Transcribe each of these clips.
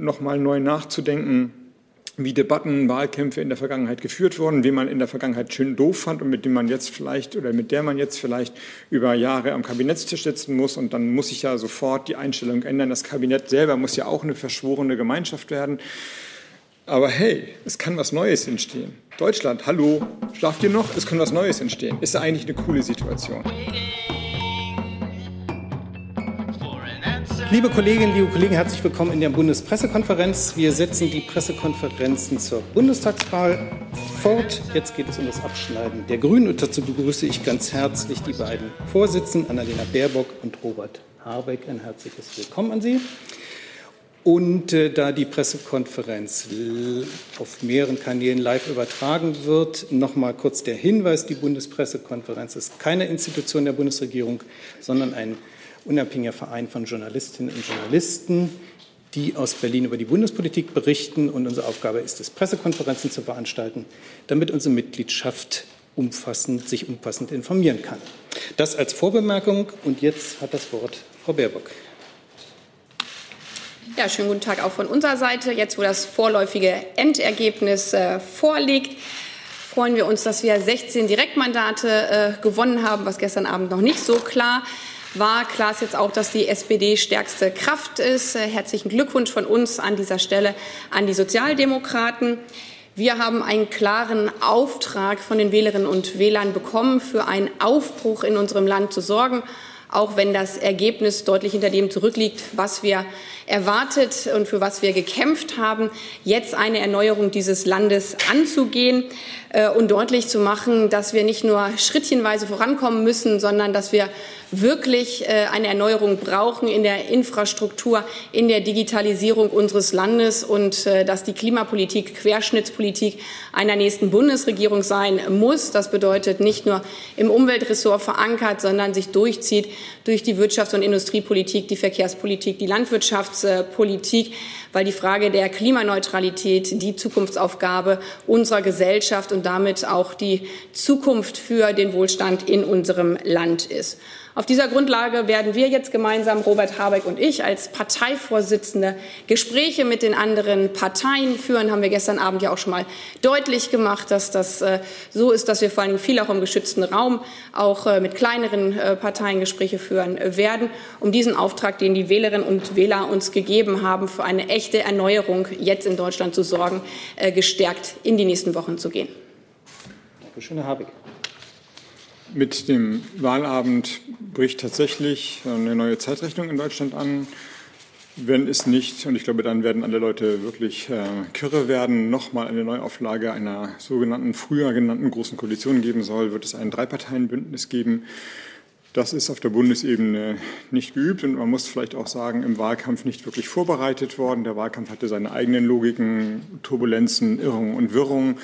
nochmal neu nachzudenken, wie Debatten, Wahlkämpfe in der Vergangenheit geführt wurden, wie man in der Vergangenheit schön doof fand und mit dem man jetzt vielleicht oder mit der man jetzt vielleicht über Jahre am Kabinettstisch sitzen muss. Und dann muss sich ja sofort die Einstellung ändern. Das Kabinett selber muss ja auch eine verschworene Gemeinschaft werden. Aber hey, es kann was Neues entstehen. Deutschland, hallo, schlaft ihr noch? Es kann was Neues entstehen. Ist ja eigentlich eine coole Situation. Liebe Kolleginnen, liebe Kollegen, herzlich willkommen in der Bundespressekonferenz. Wir setzen die Pressekonferenzen zur Bundestagswahl fort. Jetzt geht es um das Abschneiden der Grünen und dazu begrüße ich ganz herzlich die beiden Vorsitzenden, Annalena Baerbock und Robert Habeck. Ein herzliches Willkommen an Sie. Und äh, da die Pressekonferenz auf mehreren Kanälen live übertragen wird, noch mal kurz der Hinweis, die Bundespressekonferenz ist keine Institution der Bundesregierung, sondern ein unabhängiger Verein von Journalistinnen und Journalisten, die aus Berlin über die Bundespolitik berichten. Und unsere Aufgabe ist es, Pressekonferenzen zu veranstalten, damit unsere Mitgliedschaft umfassend, sich umfassend informieren kann. Das als Vorbemerkung. Und jetzt hat das Wort Frau Baerbock. Ja, schönen guten Tag auch von unserer Seite. Jetzt, wo das vorläufige Endergebnis äh, vorliegt, freuen wir uns, dass wir 16 Direktmandate äh, gewonnen haben, was gestern Abend noch nicht so klar war. Klar ist jetzt auch, dass die SPD stärkste Kraft ist. Äh, herzlichen Glückwunsch von uns an dieser Stelle an die Sozialdemokraten. Wir haben einen klaren Auftrag von den Wählerinnen und Wählern bekommen, für einen Aufbruch in unserem Land zu sorgen, auch wenn das Ergebnis deutlich hinter dem zurückliegt, was wir erwartet und für was wir gekämpft haben, jetzt eine Erneuerung dieses Landes anzugehen äh, und deutlich zu machen, dass wir nicht nur schrittchenweise vorankommen müssen, sondern dass wir wirklich äh, eine Erneuerung brauchen in der Infrastruktur, in der Digitalisierung unseres Landes und äh, dass die Klimapolitik Querschnittspolitik einer nächsten Bundesregierung sein muss. Das bedeutet nicht nur im Umweltressort verankert, sondern sich durchzieht durch die Wirtschafts- und Industriepolitik, die Verkehrspolitik, die Landwirtschaftspolitik, weil die Frage der Klimaneutralität die Zukunftsaufgabe unserer Gesellschaft und damit auch die Zukunft für den Wohlstand in unserem Land ist. Auf dieser Grundlage werden wir jetzt gemeinsam, Robert Habeck und ich, als Parteivorsitzende Gespräche mit den anderen Parteien führen. Haben wir gestern Abend ja auch schon mal deutlich gemacht, dass das äh, so ist, dass wir vor allem viel auch im geschützten Raum auch äh, mit kleineren äh, Parteien Gespräche führen werden, um diesen Auftrag, den die Wählerinnen und Wähler uns gegeben haben, für eine echte Erneuerung jetzt in Deutschland zu sorgen, gestärkt in die nächsten Wochen zu gehen. Danke schön, Herr Habeck. Mit dem Wahlabend bricht tatsächlich eine neue Zeitrechnung in Deutschland an. Wenn es nicht, und ich glaube, dann werden alle Leute wirklich äh, kirre werden, nochmal eine Neuauflage einer sogenannten, früher genannten Großen Koalition geben soll, wird es ein Dreiparteienbündnis geben. Das ist auf der Bundesebene nicht geübt und man muss vielleicht auch sagen, im Wahlkampf nicht wirklich vorbereitet worden. Der Wahlkampf hatte seine eigenen Logiken, Turbulenzen, Irrungen und Wirrungen.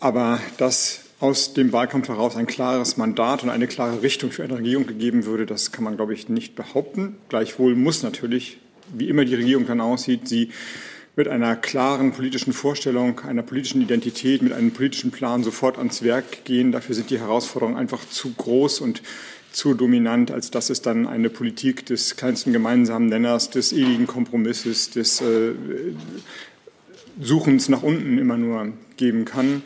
Aber das aus dem Wahlkampf heraus ein klares Mandat und eine klare Richtung für eine Regierung gegeben würde, das kann man, glaube ich, nicht behaupten. Gleichwohl muss natürlich, wie immer die Regierung dann aussieht, sie mit einer klaren politischen Vorstellung, einer politischen Identität, mit einem politischen Plan sofort ans Werk gehen. Dafür sind die Herausforderungen einfach zu groß und zu dominant, als dass es dann eine Politik des kleinsten gemeinsamen Nenners, des ewigen Kompromisses, des äh, Suchens nach unten immer nur geben kann.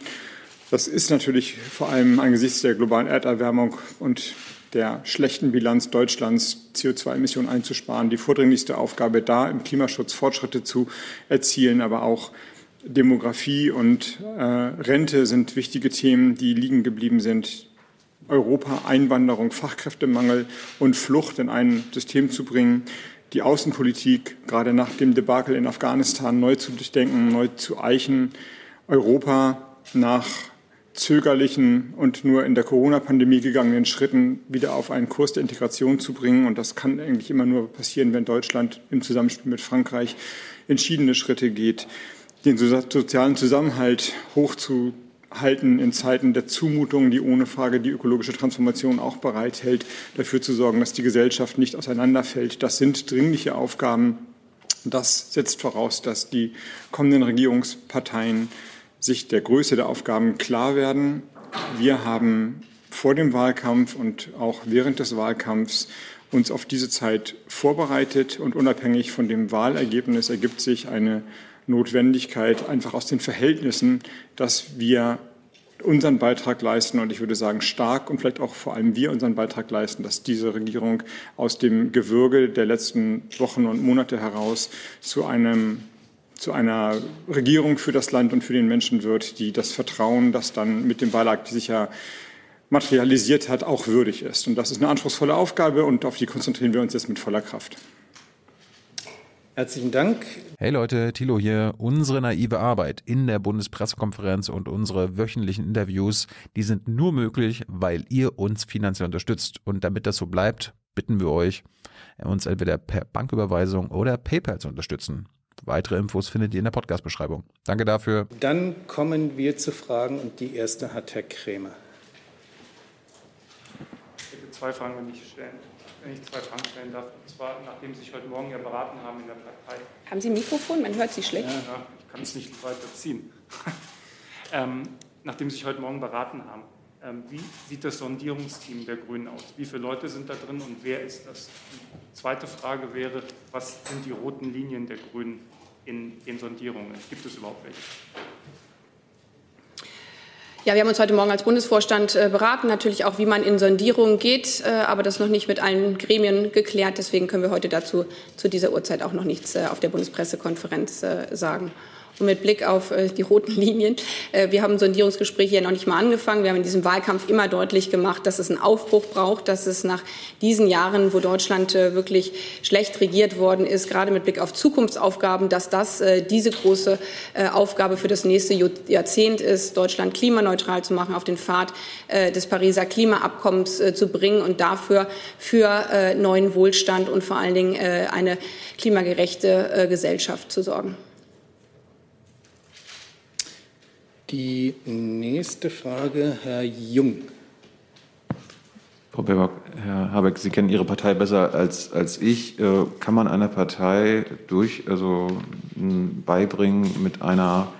Das ist natürlich vor allem angesichts der globalen Erderwärmung und der schlechten Bilanz Deutschlands, CO2-Emissionen einzusparen, die vordringlichste Aufgabe da, im Klimaschutz Fortschritte zu erzielen, aber auch Demografie und äh, Rente sind wichtige Themen, die liegen geblieben sind. Europa, Einwanderung, Fachkräftemangel und Flucht in ein System zu bringen, die Außenpolitik gerade nach dem Debakel in Afghanistan neu zu durchdenken, neu zu eichen, Europa nach zögerlichen und nur in der Corona-Pandemie gegangenen Schritten wieder auf einen Kurs der Integration zu bringen. Und das kann eigentlich immer nur passieren, wenn Deutschland im Zusammenspiel mit Frankreich entschiedene Schritte geht, den sozialen Zusammenhalt hochzuhalten in Zeiten der Zumutungen, die ohne Frage die ökologische Transformation auch bereithält, dafür zu sorgen, dass die Gesellschaft nicht auseinanderfällt. Das sind dringliche Aufgaben. Das setzt voraus, dass die kommenden Regierungsparteien sich der Größe der Aufgaben klar werden. Wir haben vor dem Wahlkampf und auch während des Wahlkampfs uns auf diese Zeit vorbereitet und unabhängig von dem Wahlergebnis ergibt sich eine Notwendigkeit einfach aus den Verhältnissen, dass wir unseren Beitrag leisten und ich würde sagen stark und vielleicht auch vor allem wir unseren Beitrag leisten, dass diese Regierung aus dem Gewürge der letzten Wochen und Monate heraus zu einem zu einer Regierung für das Land und für den Menschen wird, die das Vertrauen, das dann mit dem Wahlakt sich ja materialisiert hat, auch würdig ist. Und das ist eine anspruchsvolle Aufgabe und auf die konzentrieren wir uns jetzt mit voller Kraft. Herzlichen Dank. Hey Leute, Thilo hier. Unsere naive Arbeit in der Bundespressekonferenz und unsere wöchentlichen Interviews, die sind nur möglich, weil ihr uns finanziell unterstützt. Und damit das so bleibt, bitten wir euch, uns entweder per Banküberweisung oder PayPal zu unterstützen. Weitere Infos findet ihr in der Podcast-Beschreibung. Danke dafür. Dann kommen wir zu Fragen und die erste hat Herr Krämer. Ich hätte zwei Fragen, wenn ich stellen wenn ich zwei Fragen stellen darf. Und zwar, nachdem Sie sich heute Morgen ja beraten haben in der Partei. Haben Sie ein Mikrofon? Man hört Sie schlecht. Ja, ich kann es nicht weiter ziehen. ähm, nachdem Sie sich heute Morgen beraten haben, ähm, wie sieht das Sondierungsteam der Grünen aus? Wie viele Leute sind da drin und wer ist das? Die zweite Frage wäre, was sind die roten Linien der Grünen in den Sondierungen? Gibt es überhaupt welche? Ja, wir haben uns heute Morgen als Bundesvorstand äh, beraten, natürlich auch, wie man in Sondierungen geht, äh, aber das noch nicht mit allen Gremien geklärt. Deswegen können wir heute dazu zu dieser Uhrzeit auch noch nichts äh, auf der Bundespressekonferenz sagen. Und mit Blick auf äh, die roten Linien, äh, wir haben Sondierungsgespräche ja noch nicht mal angefangen. Wir haben in diesem Wahlkampf immer deutlich gemacht, dass es einen Aufbruch braucht, dass es nach diesen Jahren, wo Deutschland äh, wirklich schlecht regiert worden ist, gerade mit Blick auf Zukunftsaufgaben, dass das diese große Aufgabe für das nächste Jahrzehnt ist, Deutschland klimaneutral zu machen, auf den Pfad des Pariser Klimaabkommens zu bringen und dafür für neuen Wohlstand und vor allen Dingen eine klimagerechte Gesellschaft zu sorgen. Die nächste Frage, Herr Jung. Frau Baerbock, Herr Habeck, Sie kennen Ihre Partei besser als, als ich. Äh, kann man einer Partei durch, also beibringen, mit einer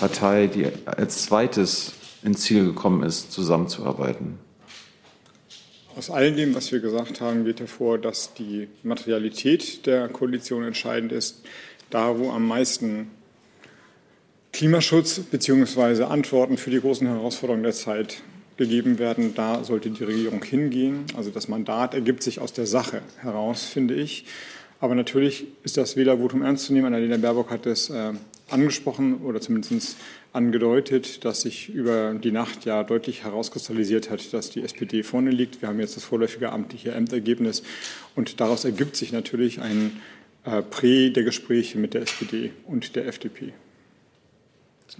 Partei, die als zweites ins Ziel gekommen ist, zusammenzuarbeiten? Aus all dem, was wir gesagt haben, geht hervor, dass die Materialität der Koalition entscheidend ist. Da, wo am meisten Klimaschutz bzw. Antworten für die großen Herausforderungen der Zeit gegeben werden. Da sollte die Regierung hingehen. Also das Mandat ergibt sich aus der Sache heraus, finde ich. Aber natürlich ist das Wählervotum ernst zu nehmen. Annalena Baerbock hat es äh, angesprochen oder zumindest angedeutet, dass sich über die Nacht ja deutlich herauskristallisiert hat, dass die SPD vorne liegt. Wir haben jetzt das vorläufige amtliche Ämtergebnis und daraus ergibt sich natürlich ein äh, Prä der Gespräche mit der SPD und der FDP.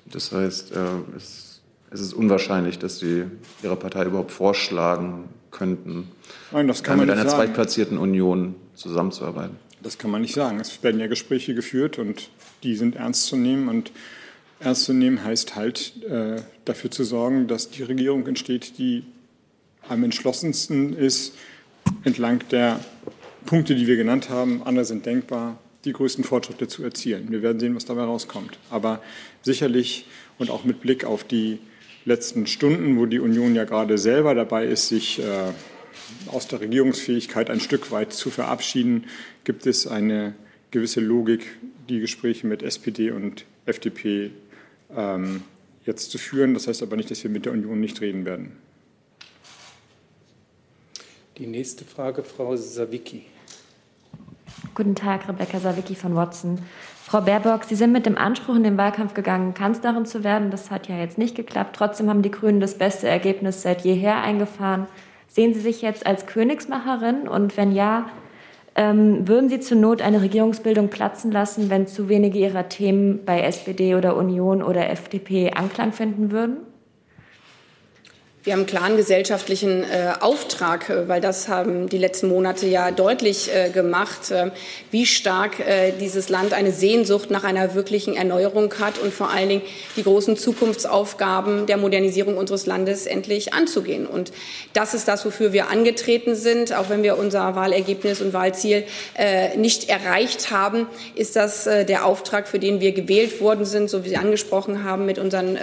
Das heißt, äh, es, ist unwahrscheinlich, dass Sie Ihrer Partei überhaupt vorschlagen könnten, Nein, das kann man mit einer sagen. zweitplatzierten Union zusammenzuarbeiten. Das kann man nicht sagen. Es werden ja Gespräche geführt und die sind ernst zu nehmen. Und ernst zu nehmen heißt halt äh, dafür zu sorgen, dass die Regierung entsteht, die am entschlossensten ist, entlang der Punkte, die wir genannt haben. Andere sind denkbar, die größten Fortschritte zu erzielen. Wir werden sehen, was dabei rauskommt. Aber sicherlich und auch mit Blick auf die letzten Stunden, wo die Union ja gerade selber dabei ist, sich äh, aus der Regierungsfähigkeit ein Stück weit zu verabschieden, gibt es eine gewisse Logik, die Gespräche mit SPD und FDP ähm, jetzt zu führen. Das heißt aber nicht, dass wir mit der Union nicht reden werden. Die nächste Frage, Frau Sawicki. Guten Tag, Rebecca Sawicki von Watson. Frau Baerbock, Sie sind mit dem Anspruch in den Wahlkampf gegangen, Kanzlerin zu werden. Das hat ja jetzt nicht geklappt. Trotzdem haben die Grünen das beste Ergebnis seit jeher eingefahren. Sehen Sie sich jetzt als Königsmacherin? Und wenn ja, ähm, würden Sie zur Not eine Regierungsbildung platzen lassen, wenn zu wenige Ihrer Themen bei SPD oder Union oder FDP Anklang finden würden? Wir haben einen klaren gesellschaftlichen äh, Auftrag, äh, weil das haben die letzten Monate ja deutlich äh, gemacht, äh, wie stark äh, dieses Land eine Sehnsucht nach einer wirklichen Erneuerung hat und vor allen Dingen die großen Zukunftsaufgaben der Modernisierung unseres Landes endlich anzugehen. Und das ist das, wofür wir angetreten sind. Auch wenn wir unser Wahlergebnis und Wahlziel nicht erreicht haben, ist das der Auftrag, für den wir gewählt worden sind, so wie Sie angesprochen haben, mit unseren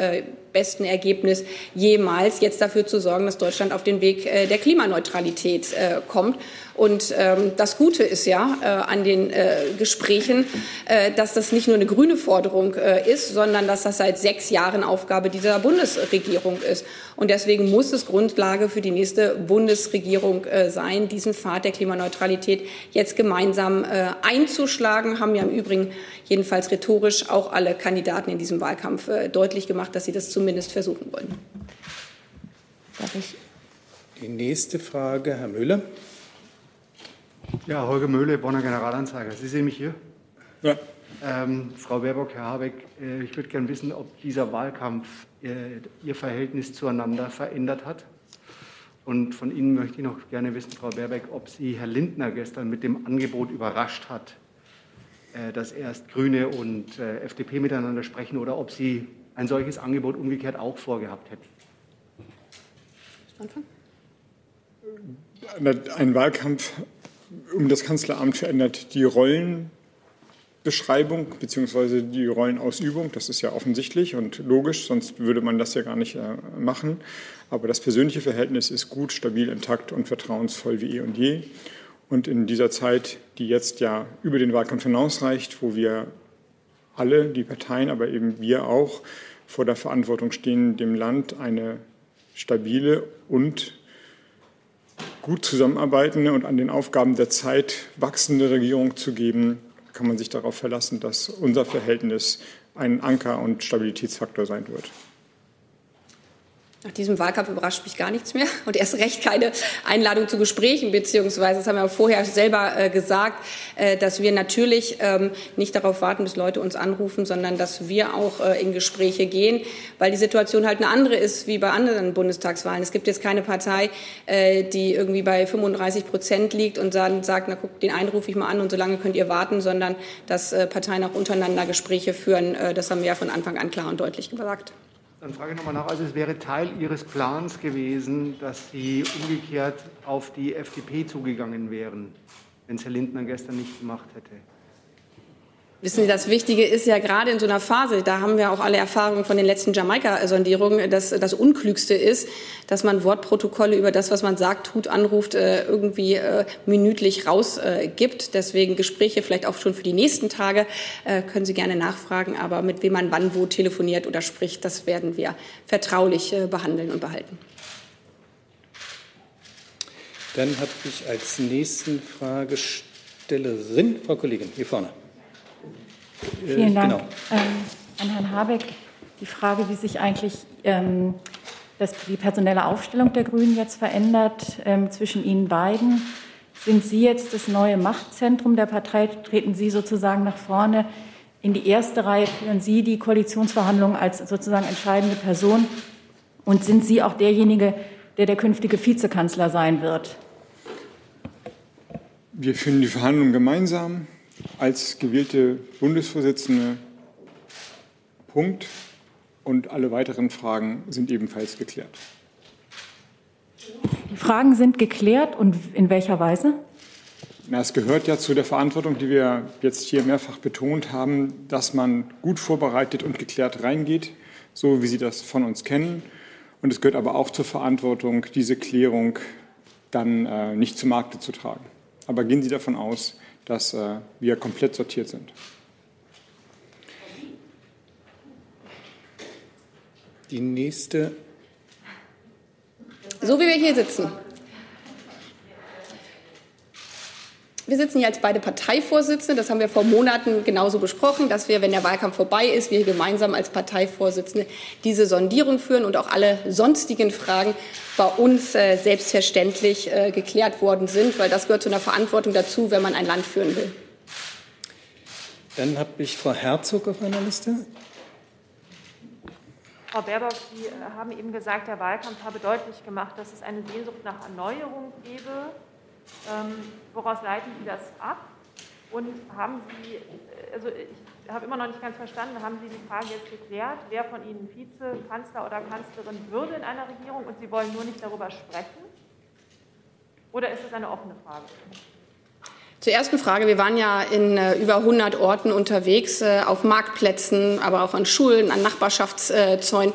besten Ergebnis jemals, jetzt dafür zu sorgen, dass Deutschland auf den Weg der Klimaneutralität kommt. Und ähm, das Gute ist ja äh, an den äh, Gesprächen, äh, dass das nicht nur eine grüne Forderung äh, ist, sondern dass das seit sechs Jahren Aufgabe dieser Bundesregierung ist. Und deswegen muss es Grundlage für die nächste Bundesregierung äh, sein, diesen Pfad der Klimaneutralität jetzt gemeinsam äh, einzuschlagen. Haben ja im Übrigen jedenfalls rhetorisch auch alle Kandidaten in diesem Wahlkampf äh, deutlich gemacht, dass sie das zumindest versuchen wollen. Darf ich? Die nächste Frage, Herr Müller. Ja, Holger Möhle, Bonner Generalanzeiger. Sie sehen mich hier? Ja. Ähm, Frau Baerbock, Herr Habeck, äh, ich würde gerne wissen, ob dieser Wahlkampf äh, Ihr Verhältnis zueinander verändert hat. Und von Ihnen möchte ich noch gerne wissen, Frau Baerbeck, ob Sie Herr Lindner gestern mit dem Angebot überrascht hat, äh, dass erst Grüne und äh, FDP miteinander sprechen oder ob Sie ein solches Angebot umgekehrt auch vorgehabt hätten. Ein Wahlkampf um das Kanzleramt verändert die Rollenbeschreibung bzw. die Rollenausübung. Das ist ja offensichtlich und logisch, sonst würde man das ja gar nicht äh, machen. Aber das persönliche Verhältnis ist gut, stabil, intakt und vertrauensvoll wie eh und je. Und in dieser Zeit, die jetzt ja über den Wahlkampf hinausreicht, wo wir alle, die Parteien, aber eben wir auch, vor der Verantwortung stehen, dem Land eine stabile und gut zusammenarbeitende und an den Aufgaben der Zeit wachsende Regierung zu geben, kann man sich darauf verlassen, dass unser Verhältnis ein Anker und Stabilitätsfaktor sein wird. Nach diesem Wahlkampf überrascht mich gar nichts mehr und erst recht keine Einladung zu Gesprächen, beziehungsweise, das haben wir vorher selber äh, gesagt, äh, dass wir natürlich ähm, nicht darauf warten, bis Leute uns anrufen, sondern dass wir auch äh, in Gespräche gehen, weil die Situation halt eine andere ist wie bei anderen Bundestagswahlen. Es gibt jetzt keine Partei, äh, die irgendwie bei 35 Prozent liegt und dann sagt, na guck, den einen rufe ich mal an und so lange könnt ihr warten, sondern dass äh, Parteien auch untereinander Gespräche führen. Äh, das haben wir ja von Anfang an klar und deutlich gesagt. Dann frage ich nochmal nach. Also es wäre Teil Ihres Plans gewesen, dass Sie umgekehrt auf die FDP zugegangen wären, wenn es Herr Lindner gestern nicht gemacht hätte. Wissen Sie, das Wichtige ist ja gerade in so einer Phase, da haben wir auch alle Erfahrungen von den letzten Jamaika-Sondierungen, dass das Unklügste ist, dass man Wortprotokolle über das, was man sagt, tut, anruft, äh, irgendwie äh, minütlich rausgibt. Deswegen Gespräche vielleicht auch schon für die nächsten Tage äh, können Sie gerne nachfragen. Aber mit wem man wann wo telefoniert oder spricht, das werden wir vertraulich behandeln und behalten. Dann habe ich als nächsten Fragestellerin Frau Kollegin hier vorne. Vielen Dank. Genau. Ähm, an Herrn Habeck die Frage, wie sich eigentlich ähm, das, die personelle Aufstellung der Grünen jetzt verändert ähm, zwischen Ihnen beiden. Sind Sie jetzt das neue Machtzentrum der Partei? Treten Sie sozusagen nach vorne in die erste Reihe? Führen Sie die Koalitionsverhandlungen als sozusagen entscheidende Person? Und sind Sie auch derjenige, der der künftige Vizekanzler sein wird? Wir führen die Verhandlungen gemeinsam als gewählte Bundesvorsitzende. Punkt. Und alle weiteren Fragen sind ebenfalls geklärt. Die Fragen sind geklärt und in welcher Weise? Na, es gehört ja zu der Verantwortung, die wir jetzt hier mehrfach betont haben, dass man gut vorbereitet und geklärt reingeht, so wie Sie das von uns kennen. Und es gehört aber auch zur Verantwortung, diese Klärung dann äh, nicht zu Markte zu tragen. Aber gehen Sie davon aus, dass äh, wir komplett sortiert sind. Die nächste. So wie wir hier sitzen. Wir sitzen hier als beide Parteivorsitzende. Das haben wir vor Monaten genauso besprochen, dass wir, wenn der Wahlkampf vorbei ist, wir gemeinsam als Parteivorsitzende diese Sondierung führen und auch alle sonstigen Fragen bei uns äh, selbstverständlich äh, geklärt worden sind, weil das gehört zu einer Verantwortung dazu, wenn man ein Land führen will. Dann habe ich Frau Herzog auf meiner Liste. Frau Baerbock, Sie äh, haben eben gesagt, der Wahlkampf habe deutlich gemacht, dass es eine Sehnsucht nach Erneuerung gebe. Ähm, woraus leiten Sie das ab? Und haben Sie, äh, also ich habe immer noch nicht ganz verstanden, haben Sie die Frage jetzt geklärt, wer von Ihnen Vizekanzler oder Kanzlerin würde in einer Regierung und Sie wollen nur nicht darüber sprechen? Oder ist es eine offene Frage? Zur ersten Frage. Wir waren ja in äh, über 100 Orten unterwegs, äh, auf Marktplätzen, aber auch an Schulen, an Nachbarschaftszäunen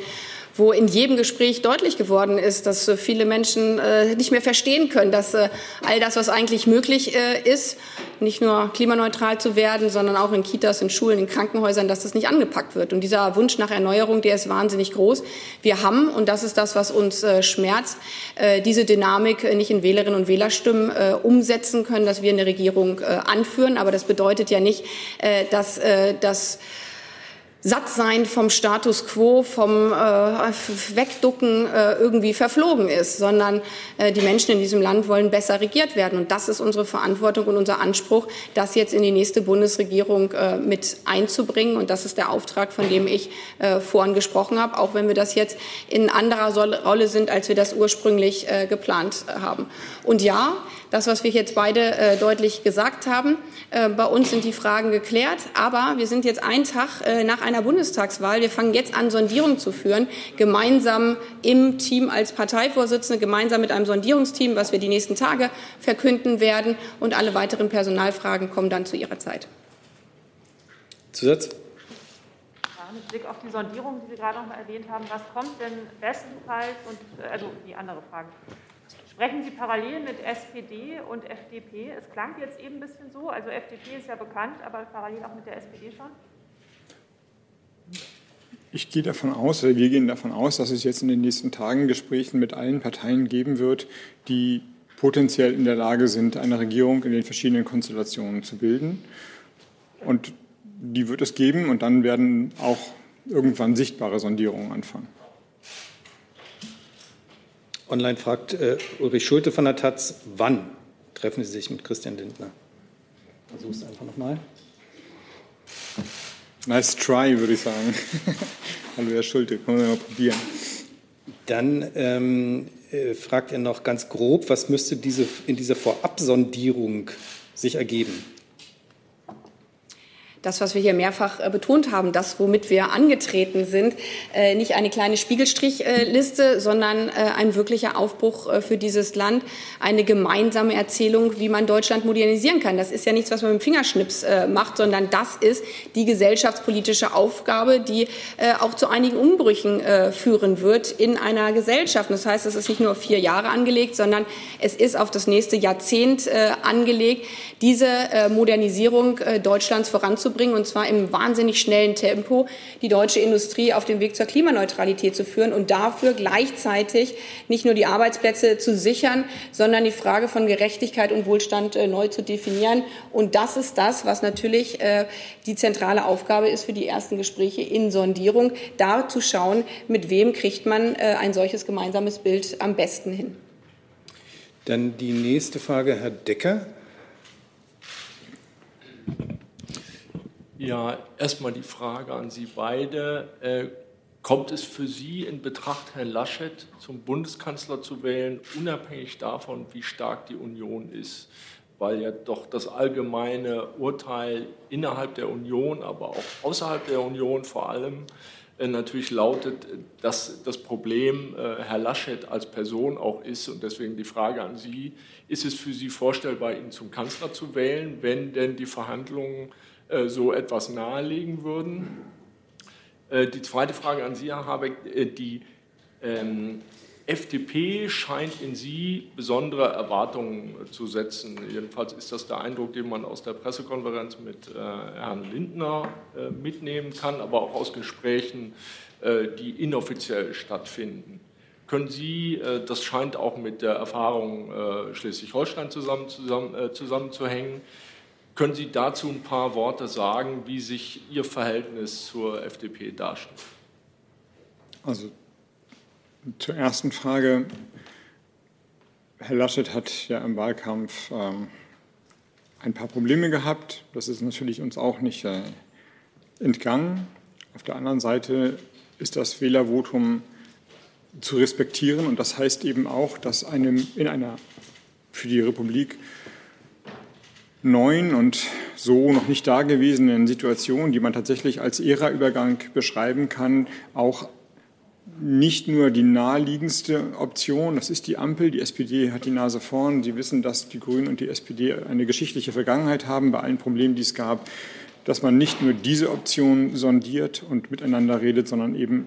wo in jedem Gespräch deutlich geworden ist, dass äh, viele Menschen äh, nicht mehr verstehen können, dass äh, all das, was eigentlich möglich ist, nicht nur klimaneutral zu werden, sondern auch in Kitas, in Schulen, in Krankenhäusern, dass das nicht angepackt wird. Und dieser Wunsch nach Erneuerung, der ist wahnsinnig groß. Wir haben, und das ist das, was uns schmerzt, diese Dynamik nicht in Wählerinnen und Wählerstimmen umsetzen können, dass wir eine Regierung anführen. Aber das bedeutet ja nicht, dass, dass satt sein vom Status quo, vom äh, Wegducken äh, irgendwie verflogen ist, sondern äh, die Menschen in diesem Land wollen besser regiert werden. Und das ist unsere Verantwortung und unser Anspruch, das jetzt in die nächste Bundesregierung äh, mit einzubringen. Und das ist der Auftrag, von dem ich äh, vorhin gesprochen habe, auch wenn wir das jetzt in anderer Rolle sind, als wir das ursprünglich äh, geplant haben. Und ja, das, was wir jetzt beide äh, deutlich gesagt haben. Äh, bei uns sind die Fragen geklärt, aber wir sind jetzt einen Tag äh, nach einer Bundestagswahl. Wir fangen jetzt an, Sondierungen zu führen, gemeinsam im Team als Parteivorsitzende, gemeinsam mit einem Sondierungsteam, was wir die nächsten Tage verkünden werden. Und alle weiteren Personalfragen kommen dann zu ihrer Zeit. Zusatz? mit Blick auf die Sondierung, die Sie gerade noch mal erwähnt haben, was kommt denn bestenfalls und also die andere Frage. Sprechen Sie parallel mit SPD und FDP? Es klang jetzt eben ein bisschen so, also FDP ist ja bekannt, aber parallel auch mit der SPD schon? Ich gehe davon aus, oder wir gehen davon aus, dass es jetzt in den nächsten Tagen Gesprächen mit allen Parteien geben wird, die potenziell in der Lage sind, eine Regierung in den verschiedenen Konstellationen zu bilden. Und die wird es geben und dann werden auch irgendwann sichtbare Sondierungen anfangen. Online fragt äh, Ulrich Schulte von der Taz, wann treffen Sie sich mit Christian Lindner? Versuch es einfach nochmal. Nice try, würde ich sagen. Hallo, Herr Schulte, können wir mal probieren. Dann ähm, äh, fragt er noch ganz grob, was müsste diese, in dieser Vorabsondierung sich ergeben? Das, was wir hier mehrfach äh, betont haben, das, womit wir angetreten sind, äh, nicht eine kleine Spiegelstrichliste, sondern äh, ein wirklicher Aufbruch für dieses Land, eine gemeinsame Erzählung, wie man Deutschland modernisieren kann. Das ist ja nichts, was man mit dem Fingerschnips macht, sondern das ist die gesellschaftspolitische Aufgabe, die auch zu einigen Umbrüchen führen wird in einer Gesellschaft. Das heißt, es ist nicht nur vier Jahre angelegt, sondern es ist auf das nächste Jahrzehnt angelegt, diese Modernisierung Deutschlands voranzubringen voranzubringen, und zwar im wahnsinnig schnellen Tempo, die deutsche Industrie auf den Weg zur Klimaneutralität zu führen und dafür gleichzeitig nicht nur die Arbeitsplätze zu sichern, sondern die Frage von Gerechtigkeit und Wohlstand äh, neu zu definieren. Und das ist das, was natürlich äh, die zentrale Aufgabe ist für die ersten Gespräche in Sondierung, da zu schauen, mit wem kriegt man äh, ein solches gemeinsames Bild am besten hin. Dann die nächste Frage, Herr Decker. Ja, erstmal die Frage an Sie beide. Äh, kommt es für Sie in Betracht, Herr Laschet zum Bundeskanzler zu wählen, unabhängig davon, wie stark die Union ist? Weil ja doch das allgemeine Urteil innerhalb der Union, aber auch außerhalb der Union vor allem äh, natürlich lautet, dass das Problem äh, Herr Laschet als Person auch ist. Und deswegen die Frage an Sie, ist es für Sie vorstellbar, ihn zum Kanzler zu wählen, wenn denn die Verhandlungen so etwas nahelegen würden. Äh, die zweite Frage an Sie, Herr Habeck, äh, die ähm, FDP scheint in Sie besondere Erwartungen zu setzen. Jedenfalls ist das der Eindruck, den man aus der Pressekonferenz mit äh, Herrn Lindner äh, mitnehmen kann, aber auch aus Gesprächen, äh, die inoffiziell stattfinden. Können Sie, das scheint auch mit der Erfahrung Schleswig-Holstein zusammen, zusammen, zusammenzuhängen, können Sie dazu ein paar Worte sagen, wie sich Ihr Verhältnis zur FDP darstellt? Also zur ersten Frage. Herr Laschet hat ja im Wahlkampf ähm, ein paar Probleme gehabt. Das ist natürlich uns auch nicht äh, entgangen. Auf der anderen Seite ist das Wählervotum zu respektieren und das heißt eben auch, dass einem in einer für die Republik neuen und so noch nicht dagewesenen Situationen, die man tatsächlich als Ära-Übergang beschreiben kann, auch nicht nur die naheliegendste Option, das ist die Ampel. Die SPD hat die Nase vorn. Sie wissen, dass die Grünen und die SPD eine geschichtliche Vergangenheit haben bei allen Problemen, die es gab, dass man nicht nur diese Option sondiert und miteinander redet, sondern eben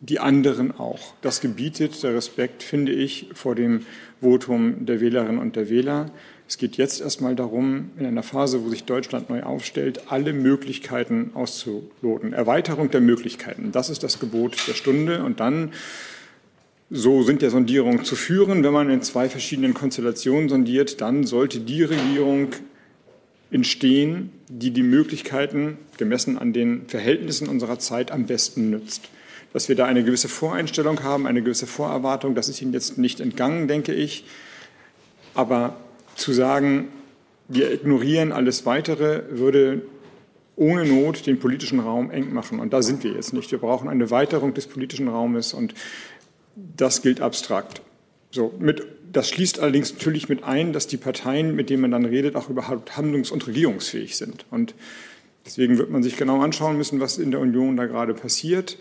die anderen auch. Das gebietet der Respekt, finde ich, vor dem Votum der Wählerinnen und der Wähler. Es geht jetzt erstmal darum, in einer Phase, wo sich Deutschland neu aufstellt, alle Möglichkeiten auszuloten. Erweiterung der Möglichkeiten, das ist das Gebot der Stunde. Und dann, so sind ja Sondierungen zu führen, wenn man in zwei verschiedenen Konstellationen sondiert, dann sollte die Regierung entstehen, die die Möglichkeiten, gemessen an den Verhältnissen unserer Zeit, am besten nützt dass wir da eine gewisse Voreinstellung haben, eine gewisse Vorerwartung. Das ist Ihnen jetzt nicht entgangen, denke ich. Aber zu sagen, wir ignorieren alles Weitere, würde ohne Not den politischen Raum eng machen. Und da sind wir jetzt nicht. Wir brauchen eine Weiterung des politischen Raumes und das gilt abstrakt. So, mit, das schließt allerdings natürlich mit ein, dass die Parteien, mit denen man dann redet, auch überhaupt handlungs- und regierungsfähig sind. Und deswegen wird man sich genau anschauen müssen, was in der Union da gerade passiert.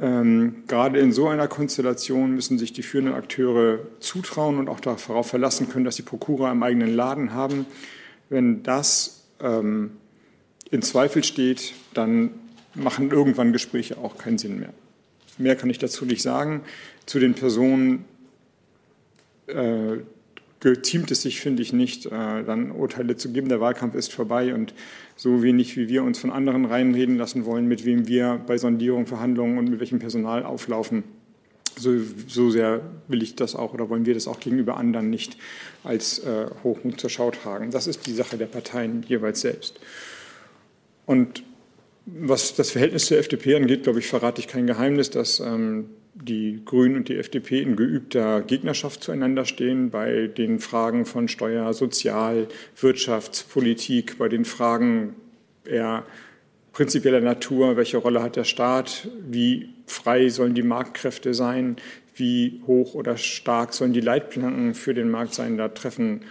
Ähm, gerade in so einer Konstellation müssen sich die führenden Akteure zutrauen und auch darauf verlassen können, dass sie Prokura im eigenen Laden haben. Wenn das ähm, in Zweifel steht, dann machen irgendwann Gespräche auch keinen Sinn mehr. Mehr kann ich dazu nicht sagen. Zu den Personen äh, geteamt es sich, finde ich, nicht, äh, dann Urteile zu geben. Der Wahlkampf ist vorbei und so wenig, wie wir uns von anderen reinreden lassen wollen, mit wem wir bei Sondierung, Verhandlungen und mit welchem Personal auflaufen. So, so sehr will ich das auch oder wollen wir das auch gegenüber anderen nicht als äh, Hochmut zur Schau tragen. Das ist die Sache der Parteien jeweils selbst. Und was das Verhältnis zur FDP angeht, glaube ich, verrate ich kein Geheimnis, dass ähm, die Grünen und die FDP in geübter Gegnerschaft zueinander stehen bei den Fragen von Steuer, Sozial, Wirtschaftspolitik, bei den Fragen eher prinzipieller Natur, welche Rolle hat der Staat, wie frei sollen die Marktkräfte sein, wie hoch oder stark sollen die Leitplanken für den Markt sein, da treffen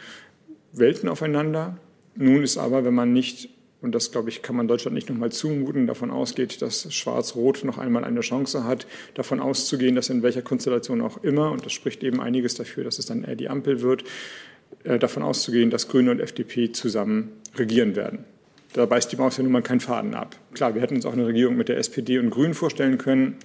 Welten aufeinander. Nun ist aber, wenn man nicht und das, glaube ich, kann man Deutschland nicht nochmal zumuten, davon ausgeht, dass Schwarz-Rot noch einmal eine Chance hat, davon auszugehen, dass in welcher Konstellation auch immer, und das spricht eben einiges dafür, dass es dann eher die Ampel wird, äh, davon auszugehen, dass Grüne und FDP zusammen regieren werden. Da beißt die Maus ja nun mal keinen Faden ab. Klar, wir hätten uns auch eine Regierung mit der SPD und Grünen vorstellen können,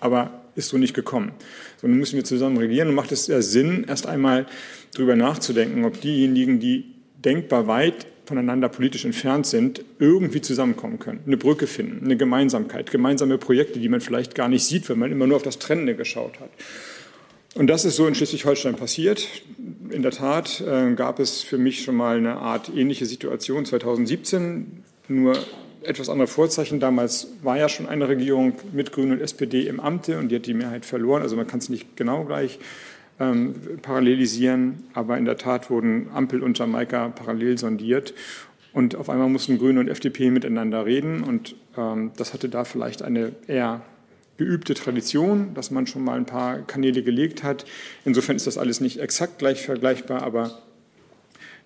aber ist so nicht gekommen. So, nun müssen wir zusammen regieren und macht es ja Sinn, erst einmal darüber nachzudenken, ob diejenigen, die denkbar weit voneinander politisch entfernt sind, irgendwie zusammenkommen können, eine Brücke finden, eine Gemeinsamkeit, gemeinsame Projekte, die man vielleicht gar nicht sieht, wenn man immer nur auf das Trennende geschaut hat. Und das ist so in Schleswig-Holstein passiert. In der Tat äh, gab es für mich schon mal eine Art ähnliche Situation 2017, nur etwas andere Vorzeichen. Damals war ja schon eine Regierung mit Grünen und SPD im Amte und die hat die Mehrheit verloren. Also man kann es nicht genau gleich ähm, parallelisieren. Aber in der Tat wurden Ampel und Jamaika parallel sondiert. Und auf einmal mussten Grüne und FDP miteinander reden. Und ähm, das hatte da vielleicht eine eher geübte Tradition, dass man schon mal ein paar Kanäle gelegt hat. Insofern ist das alles nicht exakt gleich vergleichbar, aber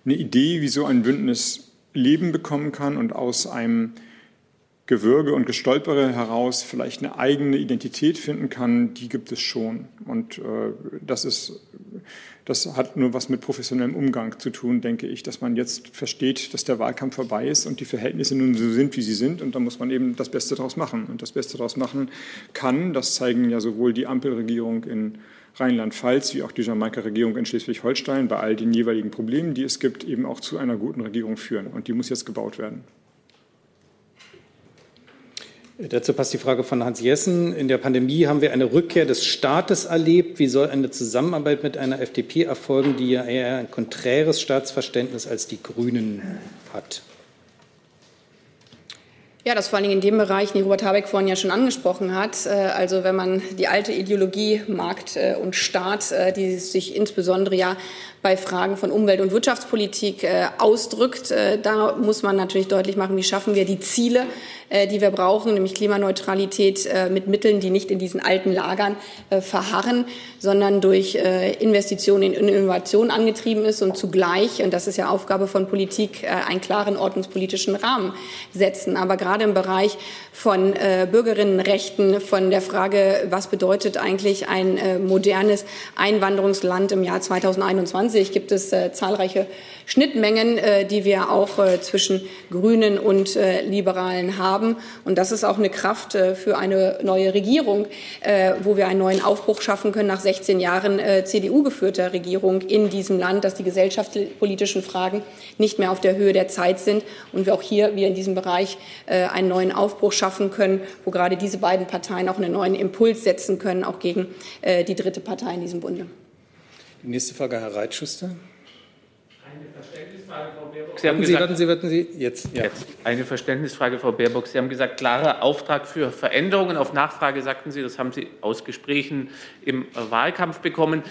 eine Idee, wie so ein Bündnis Leben bekommen kann und aus einem Gewürge und Gestolpere heraus vielleicht eine eigene Identität finden kann, die gibt es schon. Und äh, das ist, das hat nur was mit professionellem Umgang zu tun, denke ich, dass man jetzt versteht, dass der Wahlkampf vorbei ist und die Verhältnisse nun so sind, wie sie sind. Und da muss man eben das Beste daraus machen. Und das Beste daraus machen kann, das zeigen ja sowohl die Ampelregierung in Rheinland-Pfalz wie auch die Jamaika-Regierung in Schleswig-Holstein bei all den jeweiligen Problemen, die es gibt, eben auch zu einer guten Regierung führen. Und die muss jetzt gebaut werden. Dazu passt die Frage von Hans Jessen. In der Pandemie haben wir eine Rückkehr des Staates erlebt. Wie soll eine Zusammenarbeit mit einer FDP erfolgen, die ja eher ein konträres Staatsverständnis als die Grünen hat? Ja, das vor allen Dingen in dem Bereich, den Robert Habeck vorhin ja schon angesprochen hat. Äh, also wenn man die alte Ideologie Markt äh, und Staat, äh, die sich insbesondere ja bei Fragen von Umwelt- und Wirtschaftspolitik äh, ausdrückt. Äh, da muss man natürlich deutlich machen, wie schaffen wir die Ziele, äh, die wir brauchen, nämlich Klimaneutralität mit Mitteln, die nicht in diesen alten Lagern verharren, sondern durch Investitionen in Innovation angetrieben ist und zugleich, und das ist ja Aufgabe von Politik, einen klaren ordnungspolitischen Rahmen setzen. Aber gerade im Bereich von Bürgerinnenrechten, von der Frage, was bedeutet eigentlich ein modernes Einwanderungsland im Jahr 2021, gibt es äh, zahlreiche Schnittmengen, äh, die wir auch äh, zwischen Grünen und äh, Liberalen haben. Und das ist auch eine Kraft für eine neue Regierung, wo wir einen neuen Aufbruch schaffen können nach 16 Jahren CDU-geführter Regierung in diesem Land, dass die gesellschaftspolitischen Fragen nicht mehr auf der Höhe der Zeit sind und wir auch hier wir in diesem Bereich einen neuen Aufbruch schaffen können, wo gerade diese beiden Parteien auch einen neuen Impuls setzen können, auch gegen die dritte Partei in diesem Bunde. Die nächste Frage, Herr Reitschuster. Verständnisfrage, Frau Baerbock. Sie haben gesagt, warten Sie, warten Sie, jetzt, ja. jetzt. Eine Verständnisfrage, Frau Baerbock. Sie haben gesagt, klarer Auftrag für Veränderungen. Auf Nachfrage sagten Sie, das haben Sie aus Gesprächen im Wahlkampf bekommen.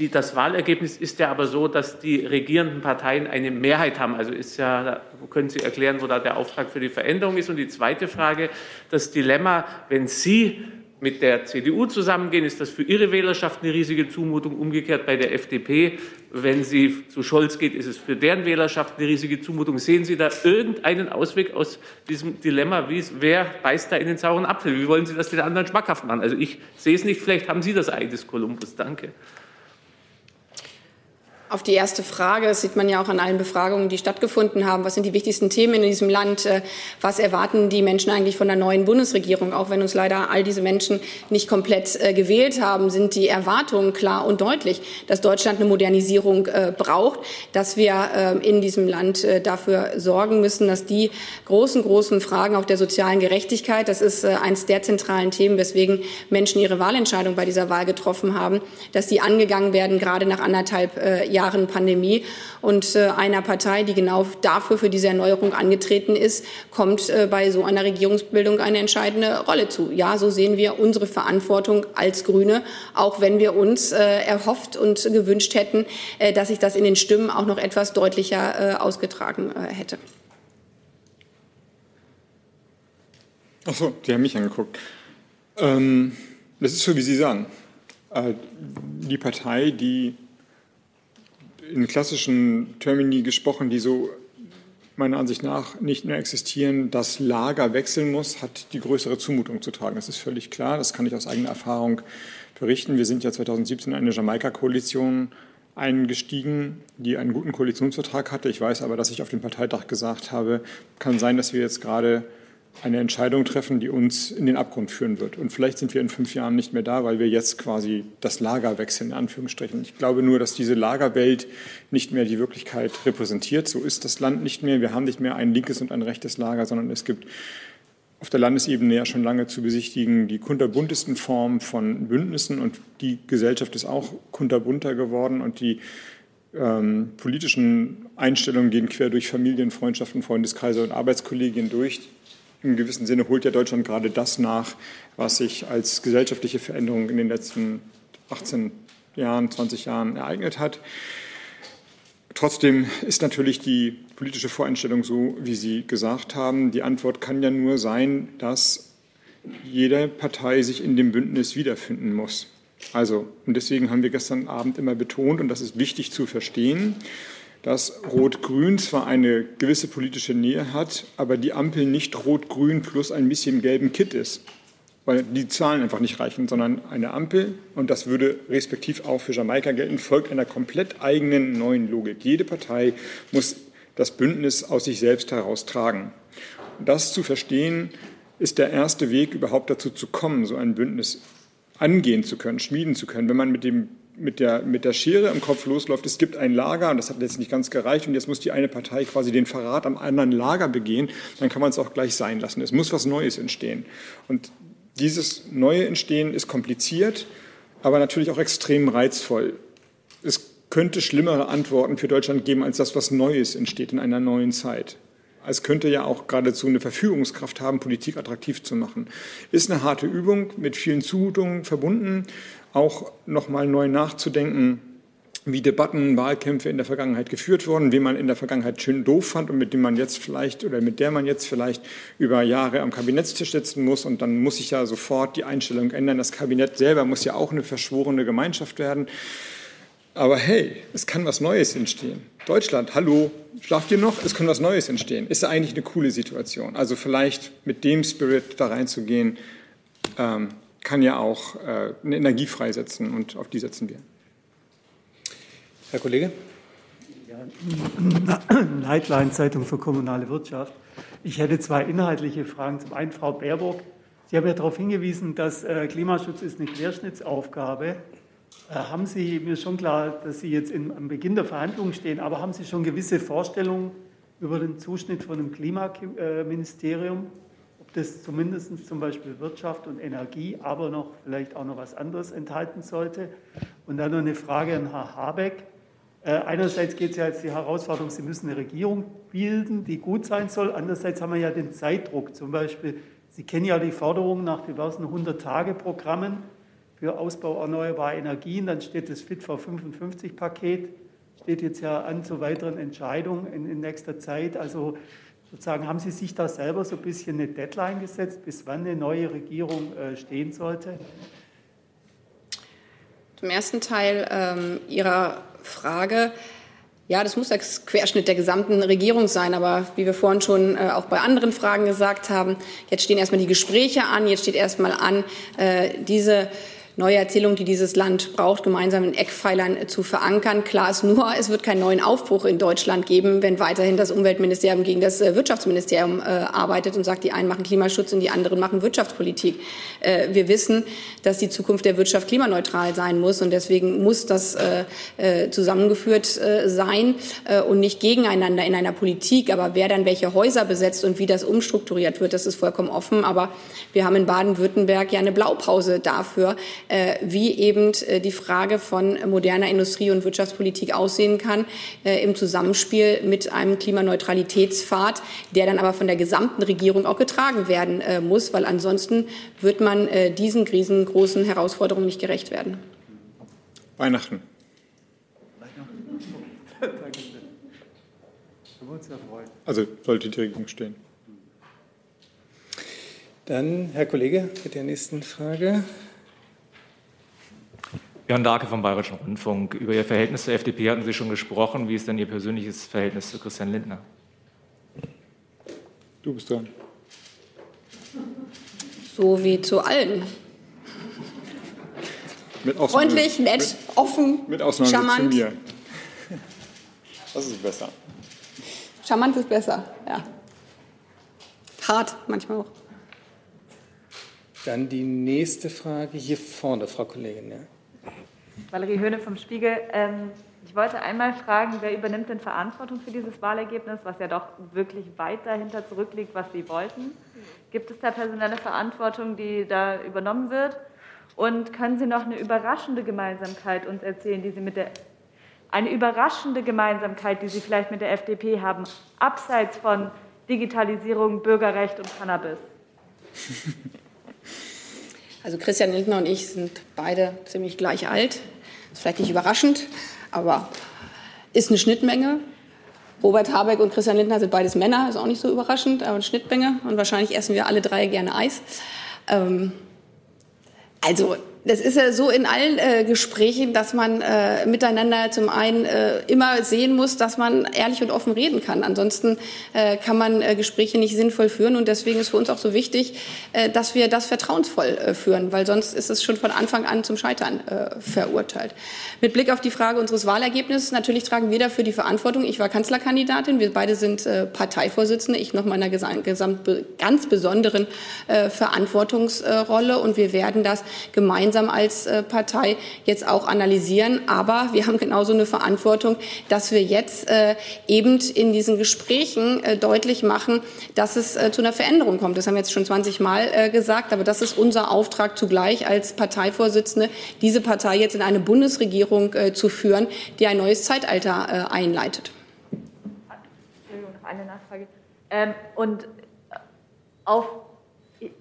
Die, das Wahlergebnis ist ja aber so, dass die regierenden Parteien eine Mehrheit haben. Also ist ja, können Sie erklären, wo da der Auftrag für die Veränderung ist? Und die zweite Frage, das Dilemma, wenn Sie mit der CDU zusammengehen, ist das für Ihre Wählerschaft eine riesige Zumutung. Umgekehrt bei der FDP, wenn sie zu Scholz geht, ist es für deren Wählerschaft eine riesige Zumutung. Sehen Sie da irgendeinen Ausweg aus diesem Dilemma? Wie, wer beißt da in den sauren Apfel? Wie wollen Sie das den anderen schmackhaft machen? Also ich sehe es nicht. Vielleicht haben Sie das Ei des Kolumbus. Danke. Auf die erste Frage, das sieht man ja auch an allen Befragungen, die stattgefunden haben, was sind die wichtigsten Themen in diesem Land, äh, was erwarten die Menschen eigentlich von der neuen Bundesregierung, auch wenn uns leider all diese Menschen nicht komplett äh, gewählt haben, sind die Erwartungen klar und deutlich, dass Deutschland eine Modernisierung äh, braucht, dass wir in diesem Land dafür sorgen müssen, dass die großen, großen Fragen auch der sozialen Gerechtigkeit, das ist eines der zentralen Themen, weswegen Menschen ihre Wahlentscheidung bei dieser Wahl getroffen haben, dass die angegangen werden, gerade nach anderthalb Jahren Pandemie. Und äh, einer Partei, die genau dafür für diese Erneuerung angetreten ist, kommt äh, bei so einer Regierungsbildung eine entscheidende Rolle zu. Ja, so sehen wir unsere Verantwortung als Grüne, auch wenn wir uns äh, erhofft und gewünscht hätten, äh, dass sich das in den Stimmen auch noch etwas deutlicher äh, ausgetragen äh, hätte. Ach so, die haben mich angeguckt. Ähm, das ist so, wie Sie sagen. Die Partei, die in klassischen Termini gesprochen, die so meiner Ansicht nach nicht mehr existieren, das Lager wechseln muss, hat die größere Zumutung zu tragen. Das ist völlig klar. Das kann ich aus eigener Erfahrung berichten. Wir sind ja 2017 in eine Jamaika-Koalition eingestiegen, die einen guten Koalitionsvertrag hatte. Ich weiß aber, dass ich auf dem Parteitag gesagt habe, kann sein, dass wir jetzt gerade eine Entscheidung treffen, die uns in den Abgrund führen wird. Und vielleicht sind wir in fünf Jahren nicht mehr da, weil wir jetzt quasi das Lager wechseln, in Anführungsstrichen. Ich glaube nur, dass diese Lagerwelt nicht mehr die Wirklichkeit repräsentiert. So ist das Land nicht mehr. Wir haben nicht mehr ein linkes und ein rechtes Lager, sondern es gibt auf der Landesebene ja schon lange zu besichtigen die kunterbuntesten Formen von Bündnissen und die Gesellschaft ist auch kunterbunter geworden und die ähm, politischen Einstellungen gehen quer durch Familien, Freundschaften, Freundeskreise und Arbeitskollegien durch im gewissen Sinne holt ja Deutschland gerade das nach, was sich als gesellschaftliche Veränderung in den letzten 18 Jahren, 20 Jahren ereignet hat. Trotzdem ist natürlich die politische Voreinstellung so, wie Sie gesagt haben. Die Antwort kann ja nur sein, dass jede Partei sich in dem Bündnis wiederfinden muss. Also, und deswegen haben wir gestern Abend immer betont, und das ist wichtig zu verstehen, dass Rot-Grün zwar eine gewisse politische Nähe hat, aber die Ampel nicht Rot-Grün plus ein bisschen gelben Kit ist, weil die Zahlen einfach nicht reichen, sondern eine Ampel, und das würde respektiv auch für Jamaika gelten, folgt einer komplett eigenen neuen Logik. Jede Partei muss das Bündnis aus sich selbst heraus tragen. Das zu verstehen, ist der erste Weg, überhaupt dazu zu kommen, so ein Bündnis angehen zu können, schmieden zu können. Wenn man mit dem mit der, mit der Schere im Kopf losläuft, es gibt ein Lager und das hat jetzt nicht ganz gereicht und jetzt muss die eine Partei quasi den Verrat am anderen Lager begehen, dann kann man es auch gleich sein lassen. Es muss was Neues entstehen. Und dieses neue Entstehen ist kompliziert, aber natürlich auch extrem reizvoll. Es könnte schlimmere Antworten für Deutschland geben als das, was Neues entsteht in einer neuen Zeit. Es könnte ja auch geradezu eine Verfügungskraft haben, Politik attraktiv zu machen. Ist eine harte Übung mit vielen Zumutungen verbunden, auch nochmal neu nachzudenken, wie Debatten, Wahlkämpfe in der Vergangenheit geführt wurden, wen man in der Vergangenheit schön doof fand und mit dem man jetzt vielleicht oder mit der man jetzt vielleicht über Jahre am Kabinettstisch sitzen muss. Und dann muss sich ja sofort die Einstellung ändern. Das Kabinett selber muss ja auch eine verschworene Gemeinschaft werden. Aber hey, es kann was Neues entstehen. Deutschland, hallo, schlaft ihr noch? Es kann was Neues entstehen. Ist ja eigentlich eine coole Situation. Also vielleicht mit dem Spirit da reinzugehen, ähm, kann ja auch äh, eine Energie freisetzen und auf die setzen wir. Herr Kollege? Ja, Nightline Zeitung für kommunale Wirtschaft. Ich hätte zwei inhaltliche Fragen. Zum einen, Frau Baerbock, Sie haben ja darauf hingewiesen, dass äh, Klimaschutz ist eine Querschnittsaufgabe. Äh, haben Sie, mir schon klar, dass Sie jetzt in, am Beginn der Verhandlungen stehen, aber haben Sie schon gewisse Vorstellungen über den Zuschnitt von einem Klimaministerium? Ob das zumindest zum Beispiel Wirtschaft und Energie, aber noch vielleicht auch noch was anderes enthalten sollte? Und dann noch eine Frage an Herrn Habeck. Äh, einerseits geht es ja jetzt die Herausforderung, Sie müssen eine Regierung bilden, die gut sein soll. Andererseits haben wir ja den Zeitdruck. Zum Beispiel, Sie kennen ja die Forderungen nach diversen 100-Tage-Programmen für Ausbau erneuerbarer Energien. Dann steht das Fit for 55-Paket, steht jetzt ja an zu weiteren Entscheidungen in, in nächster Zeit. Also sozusagen, haben Sie sich da selber so ein bisschen eine Deadline gesetzt, bis wann eine neue Regierung äh, stehen sollte? Zum ersten Teil ähm, Ihrer Frage. Ja, das muss der Querschnitt der gesamten Regierung sein. Aber wie wir vorhin schon äh, auch bei anderen Fragen gesagt haben, jetzt stehen erstmal die Gespräche an. Jetzt steht erstmal an, äh, diese neue Erzählung, die dieses Land braucht, gemeinsam in Eckpfeilern zu verankern. Klar ist nur, es wird keinen neuen Aufbruch in Deutschland geben, wenn weiterhin das Umweltministerium gegen das äh, Wirtschaftsministerium äh, arbeitet und sagt, die einen machen Klimaschutz und die anderen machen Wirtschaftspolitik. Äh, wir wissen, dass die Zukunft der Wirtschaft klimaneutral sein muss und deswegen muss das zusammengeführt sein und nicht gegeneinander in einer Politik. Aber wer dann welche Häuser besetzt und wie das umstrukturiert wird, das ist vollkommen offen. Aber wir haben in Baden-Württemberg ja eine Blaupause dafür, wie eben äh, die Frage von moderner Industrie- und Wirtschaftspolitik aussehen kann äh, im Zusammenspiel mit einem Klimaneutralitätspfad, der dann aber von der gesamten Regierung auch getragen werden muss, weil ansonsten wird man diesen riesengroßen Herausforderungen nicht gerecht werden. Weihnachten. Also sollte die Regierung stehen. Dann Herr Kollege mit der nächsten Frage. Björn Darke vom Bayerischen Rundfunk. Über Ihr Verhältnis zur FDP hatten Sie schon gesprochen. Wie ist denn Ihr persönliches Verhältnis zu Christian Lindner? Du bist dran. So wie zu allen. Freundlich, nett, mit, offen, mit Ausnahme charmant. Zu mir. Das ist besser. Charmant ist besser, ja. Hart manchmal auch. Dann die nächste Frage hier vorne, Frau Kollegin. Ja. Valerie Höhne vom Spiegel. Ähm, ich wollte einmal fragen, wer übernimmt denn Verantwortung für dieses Wahlergebnis, was ja doch wirklich weit dahinter zurückliegt, was Sie wollten? Gibt es da personelle Verantwortung, die da übernommen wird? Und können Sie noch eine überraschende Gemeinsamkeit uns erzählen, die Sie mit der eine überraschende Gemeinsamkeit, die Sie vielleicht mit der FDP haben, abseits von Digitalisierung, Bürgerrecht und Cannabis? Also Christian Lindner und ich sind beide ziemlich gleich alt. Ist vielleicht nicht überraschend, aber ist eine Schnittmenge. Robert Habeck und Christian Lindner sind beides Männer, ist auch nicht so überraschend, aber eine Schnittmenge. Und wahrscheinlich essen wir alle drei gerne Eis. Ähm, also das ist ja so in allen äh, Gesprächen, dass man äh, miteinander zum einen äh, immer sehen muss, dass man ehrlich und offen reden kann. Ansonsten äh, kann man äh, Gespräche nicht sinnvoll führen. Und deswegen ist für uns auch so wichtig, äh, dass wir das vertrauensvoll führen, weil sonst ist es schon von Anfang an zum Scheitern verurteilt. Mit Blick auf die Frage unseres Wahlergebnisses, natürlich tragen wir dafür die Verantwortung. Ich war Kanzlerkandidatin, wir beide sind Parteivorsitzende, ich noch meiner gesamt, ganz besonderen Verantwortungsrolle. Und wir werden das gemeinsam gemeinsam als äh, Partei jetzt auch analysieren. Aber wir haben genauso eine Verantwortung, dass wir jetzt äh, eben in diesen Gesprächen äh, deutlich machen, dass es zu einer Veränderung kommt. Das haben wir jetzt schon 20 Mal gesagt, aber das ist unser Auftrag zugleich als Parteivorsitzende, diese Partei jetzt in eine Bundesregierung zu führen, die ein neues Zeitalter einleitet. Entschuldigung, noch eine Nachfrage. Ähm, und auf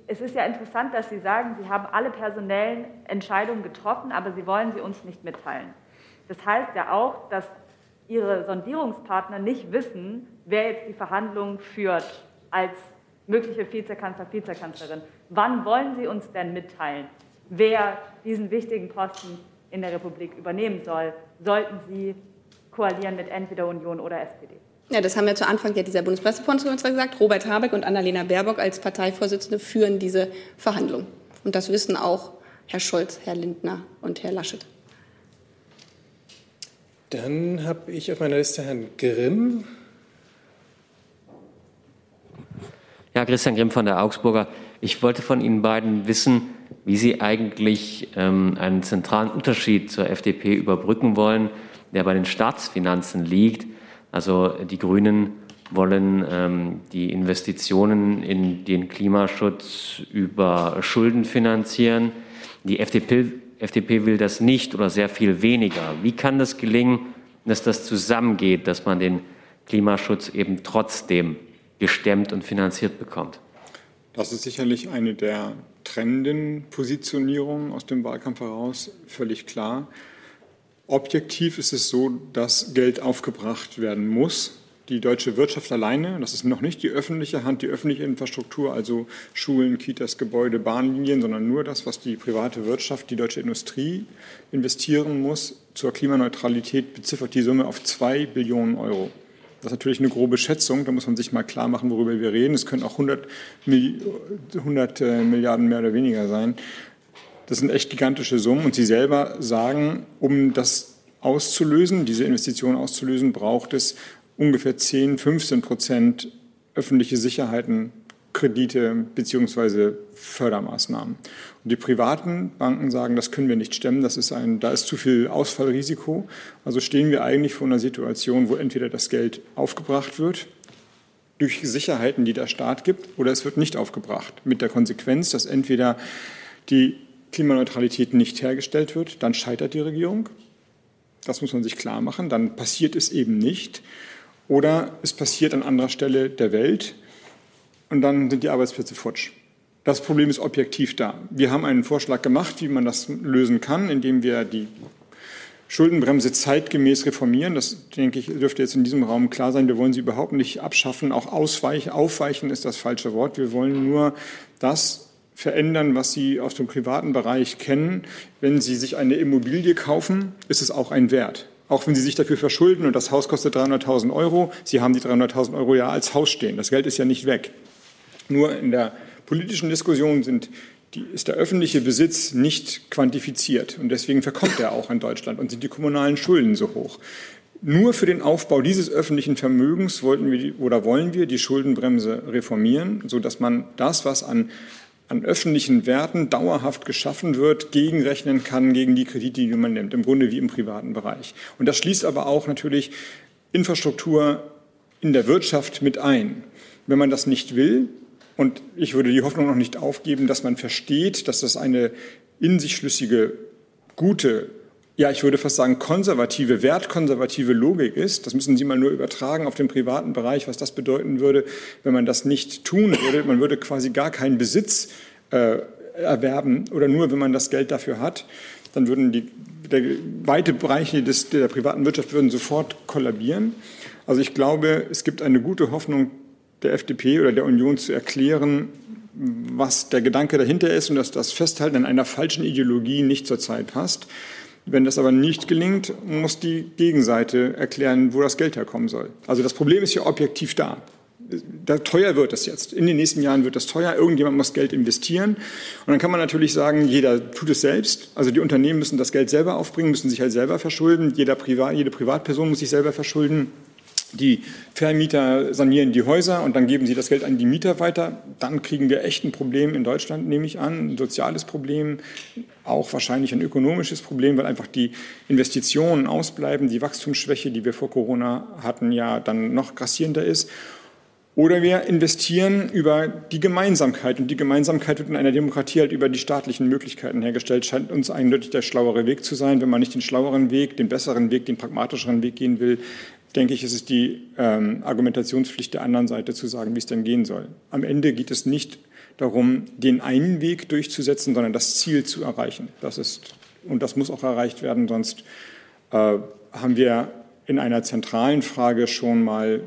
es ist ja interessant, dass Sie sagen, Sie haben alle personellen Entscheidungen getroffen, aber Sie wollen sie uns nicht mitteilen. Das heißt ja auch, dass Ihre Sondierungspartner nicht wissen, wer jetzt die Verhandlungen führt als mögliche Vizekanzler, Vizekanzlerin. Wann wollen Sie uns denn mitteilen, wer diesen wichtigen Posten in der Republik übernehmen soll, sollten Sie koalieren mit entweder Union oder SPD. Ja, das haben wir zu Anfang ja dieser Bundespressekonferenz gesagt. Robert Habeck und Annalena Baerbock als Parteivorsitzende führen diese Verhandlungen. Und das wissen auch Herr Scholz, Herr Lindner und Herr Laschet. Dann habe ich auf meiner Liste Herrn Grimm. Ja, Christian Grimm von der Augsburger. Ich wollte von Ihnen beiden wissen, wie Sie eigentlich ähm, einen zentralen Unterschied zur FDP überbrücken wollen, der bei den Staatsfinanzen liegt. Also die Grünen wollen ähm, die Investitionen in den Klimaschutz über Schulden finanzieren. Die FDP, FDP will das nicht oder sehr viel weniger. Wie kann das gelingen, dass das zusammengeht, dass man den Klimaschutz eben trotzdem gestemmt und finanziert bekommt? Das ist sicherlich eine der trennenden Positionierungen aus dem Wahlkampf heraus, völlig klar. Objektiv ist es so, dass Geld aufgebracht werden muss. Die deutsche Wirtschaft alleine, das ist noch nicht die öffentliche Hand, die öffentliche Infrastruktur, also Schulen, Kitas, Gebäude, Bahnlinien, sondern nur das, was die private Wirtschaft, die deutsche Industrie investieren muss zur Klimaneutralität, beziffert die Summe auf zwei Billionen Euro. Das ist natürlich eine grobe Schätzung, da muss man sich mal klar machen, worüber wir reden. Es können auch 100, 100 äh, Milliarden mehr oder weniger sein. Das sind echt gigantische Summen und Sie selber sagen, um das auszulösen, diese Investitionen auszulösen, braucht es ungefähr 10, 15 Prozent öffentliche Sicherheiten, Kredite beziehungsweise Fördermaßnahmen. Und die privaten Banken sagen, das können wir nicht stemmen, das ist ein, da ist zu viel Ausfallrisiko. Also stehen wir eigentlich vor einer Situation, wo entweder das Geld aufgebracht wird durch Sicherheiten, die der Staat gibt, oder es wird nicht aufgebracht. Mit der Konsequenz, dass entweder die Klimaneutralität nicht hergestellt wird, dann scheitert die Regierung. Das muss man sich klar machen. Dann passiert es eben nicht. Oder es passiert an anderer Stelle der Welt und dann sind die Arbeitsplätze futsch. Das Problem ist objektiv da. Wir haben einen Vorschlag gemacht, wie man das lösen kann, indem wir die Schuldenbremse zeitgemäß reformieren. Das, denke ich, dürfte jetzt in diesem Raum klar sein. Wir wollen sie überhaupt nicht abschaffen. Auch ausweichen, aufweichen ist das falsche Wort. Wir wollen nur das verändern, was Sie aus dem privaten Bereich kennen. Wenn Sie sich eine Immobilie kaufen, ist es auch ein Wert. Auch wenn Sie sich dafür verschulden und das Haus kostet 300.000 Euro, Sie haben die 300.000 Euro ja als Haus stehen. Das Geld ist ja nicht weg. Nur in der politischen Diskussion sind die, ist der öffentliche Besitz nicht quantifiziert. Und deswegen verkommt er auch in Deutschland und sind die kommunalen Schulden so hoch. Nur für den Aufbau dieses öffentlichen Vermögens wollten wir oder wollen wir die Schuldenbremse reformieren, sodass man das, was an an öffentlichen Werten dauerhaft geschaffen wird, gegenrechnen kann gegen die Kredite, die man nimmt, im Grunde wie im privaten Bereich. Und das schließt aber auch natürlich Infrastruktur in der Wirtschaft mit ein. Wenn man das nicht will, und ich würde die Hoffnung noch nicht aufgeben, dass man versteht, dass das eine in sich schlüssige, gute ja, ich würde fast sagen, konservative, wertkonservative Logik ist. Das müssen Sie mal nur übertragen auf den privaten Bereich, was das bedeuten würde, wenn man das nicht tun würde. Man würde quasi gar keinen Besitz äh, erwerben oder nur, wenn man das Geld dafür hat. Dann würden die der, weite Bereiche des, der privaten Wirtschaft würden sofort kollabieren. Also ich glaube, es gibt eine gute Hoffnung der FDP oder der Union zu erklären, was der Gedanke dahinter ist und dass das Festhalten an einer falschen Ideologie nicht zur Zeit passt. Wenn das aber nicht gelingt, muss die Gegenseite erklären, wo das Geld herkommen soll. Also das Problem ist ja objektiv da. Da teuer wird das jetzt. In den nächsten Jahren wird das teuer. Irgendjemand muss Geld investieren. Und dann kann man natürlich sagen, jeder tut es selbst. Also die Unternehmen müssen das Geld selber aufbringen, müssen sich halt selber verschulden. Jeder Privat, jede Privatperson muss sich selber verschulden. Die Vermieter sanieren die Häuser und dann geben sie das Geld an die Mieter weiter. Dann kriegen wir echt ein Problem in Deutschland, nehme ich an, ein soziales Problem, auch wahrscheinlich ein ökonomisches Problem, weil einfach die Investitionen ausbleiben, die Wachstumsschwäche, die wir vor Corona hatten, ja dann noch grassierender ist. Oder wir investieren über die Gemeinsamkeit. Und die Gemeinsamkeit wird in einer Demokratie halt über die staatlichen Möglichkeiten hergestellt. Scheint uns eindeutig der schlauere Weg zu sein. Wenn man nicht den schlaueren Weg, den besseren Weg, den pragmatischeren Weg gehen will, denke ich, ist es die ähm, Argumentationspflicht der anderen Seite zu sagen, wie es denn gehen soll. Am Ende geht es nicht darum, den einen Weg durchzusetzen, sondern das Ziel zu erreichen. Das ist, und das muss auch erreicht werden, sonst äh, haben wir in einer zentralen Frage schon mal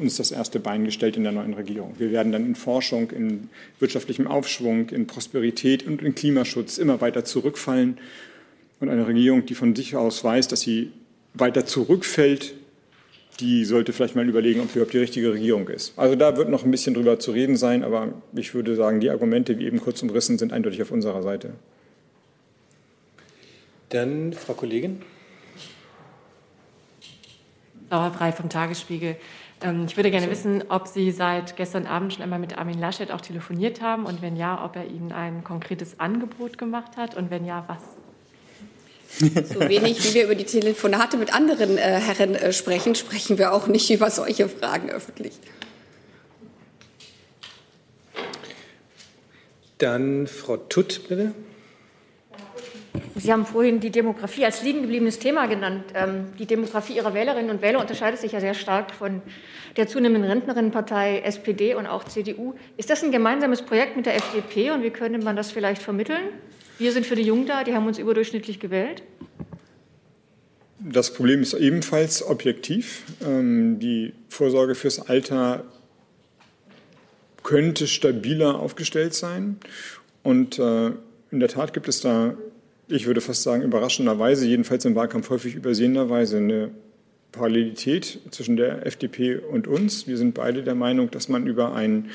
uns das erste Bein gestellt in der neuen Regierung. Wir werden dann in Forschung, in wirtschaftlichem Aufschwung, in Prosperität und in Klimaschutz immer weiter zurückfallen Und eine Regierung, die von sich aus weiß, dass sie weiter zurückfällt, die sollte vielleicht mal überlegen, ob sie überhaupt die richtige Regierung ist. Also da wird noch ein bisschen drüber zu reden sein, aber ich würde sagen, die Argumente, wie eben kurz umrissen, sind eindeutig auf unserer Seite. Dann Frau Kollegin. Laura Brei vom Tagesspiegel. Ähm, ich würde gerne wissen, ob Sie seit gestern Abend schon einmal mit Armin Laschet auch telefoniert haben und wenn ja, ob er Ihnen ein konkretes Angebot gemacht hat und wenn ja, was? So wenig wie wir über die Telefonate mit anderen äh, Herren äh, sprechen, sprechen wir auch nicht über solche Fragen öffentlich. Dann Frau Tutt, bitte. Sie haben vorhin die Demografie als liegen gebliebenes Thema genannt. Ähm, die Demografie Ihrer Wählerinnen und Wähler unterscheidet sich ja sehr stark von der zunehmenden Rentnerinnenpartei SPD und auch CDU. Ist das ein gemeinsames Projekt mit der FDP und wie könnte man das vielleicht vermitteln? Wir sind für die Jungen da, die haben uns überdurchschnittlich gewählt. Das Problem ist ebenfalls objektiv. Ähm, die Vorsorge fürs Alter könnte stabiler aufgestellt sein. Und äh, in der Tat gibt es da, ich würde fast sagen, überraschenderweise, jedenfalls im Wahlkampf häufig übersehenderweise, eine Parallelität zwischen der FDP und uns. Wir sind beide der Meinung, dass man über einen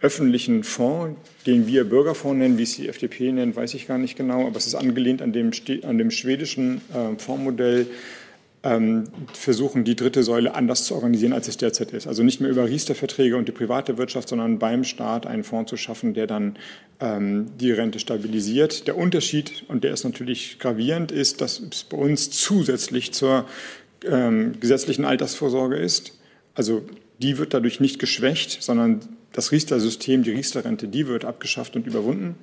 öffentlichen Fonds, den wir Bürgerfonds nennen, wie es die FDP nennt, weiß ich gar nicht genau, aber es ist angelehnt an dem, an dem schwedischen äh, Fondsmodell, ähm, versuchen, die dritte Säule anders zu organisieren, als es derzeit ist. Also nicht mehr über Riester-Verträge und die private Wirtschaft, sondern beim Staat einen Fonds zu schaffen, der dann ähm, die Rente stabilisiert. Der Unterschied, und der ist natürlich gravierend, ist, dass es bei uns zusätzlich zur ähm, gesetzlichen Altersvorsorge ist. Also die wird dadurch nicht geschwächt, sondern das Riester-System, die Riester-Rente, die wird abgeschafft und überwunden.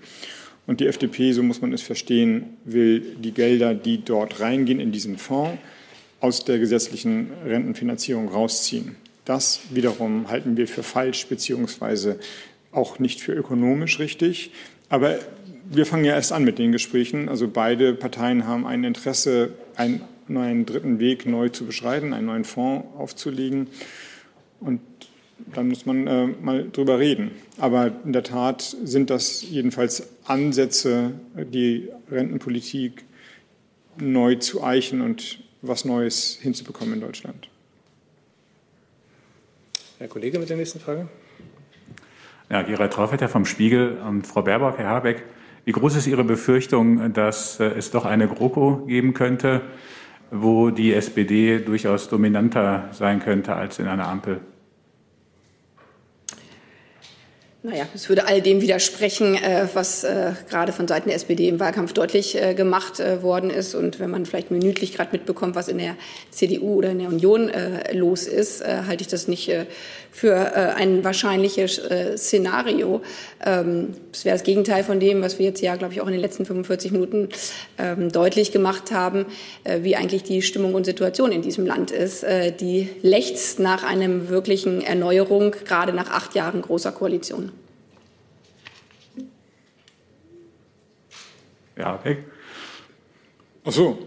Und die FDP, so muss man es verstehen, will die Gelder, die dort reingehen in diesen Fonds, aus der gesetzlichen Rentenfinanzierung rausziehen. Das wiederum halten wir für falsch beziehungsweise auch nicht für ökonomisch richtig. Aber wir fangen ja erst an mit den Gesprächen. Also beide Parteien haben ein Interesse, einen neuen dritten Weg neu zu beschreiten, einen neuen Fonds aufzulegen. Und dann muss man äh, mal drüber reden. Aber in der Tat sind das jedenfalls Ansätze, die Rentenpolitik neu zu eichen und was Neues hinzubekommen in Deutschland. Herr Kollege mit der nächsten Frage. Ja, Gerald Traufetter vom Spiegel. Und Frau Baerbock, Herr Habeck, wie groß ist Ihre Befürchtung, dass äh, es doch eine GroKo geben könnte, wo die SPD durchaus dominanter sein könnte als in einer Ampel? Naja, es würde all dem widersprechen, äh, was äh, gerade von Seiten der SPD im Wahlkampf deutlich äh, gemacht worden ist. Und wenn man vielleicht minütlich gerade mitbekommt, was in der CDU oder in der Union los ist, halte ich das nicht für ein wahrscheinliches Szenario. Ähm, es wäre das Gegenteil von dem, was wir jetzt ja, glaube ich, auch in den letzten 45 Minuten ähm, deutlich gemacht haben, wie eigentlich die Stimmung und Situation in diesem Land ist. Die lechzt nach einem wirklichen Erneuerung, gerade nach acht Jahren großer Koalition. Ja, weg. Ach so,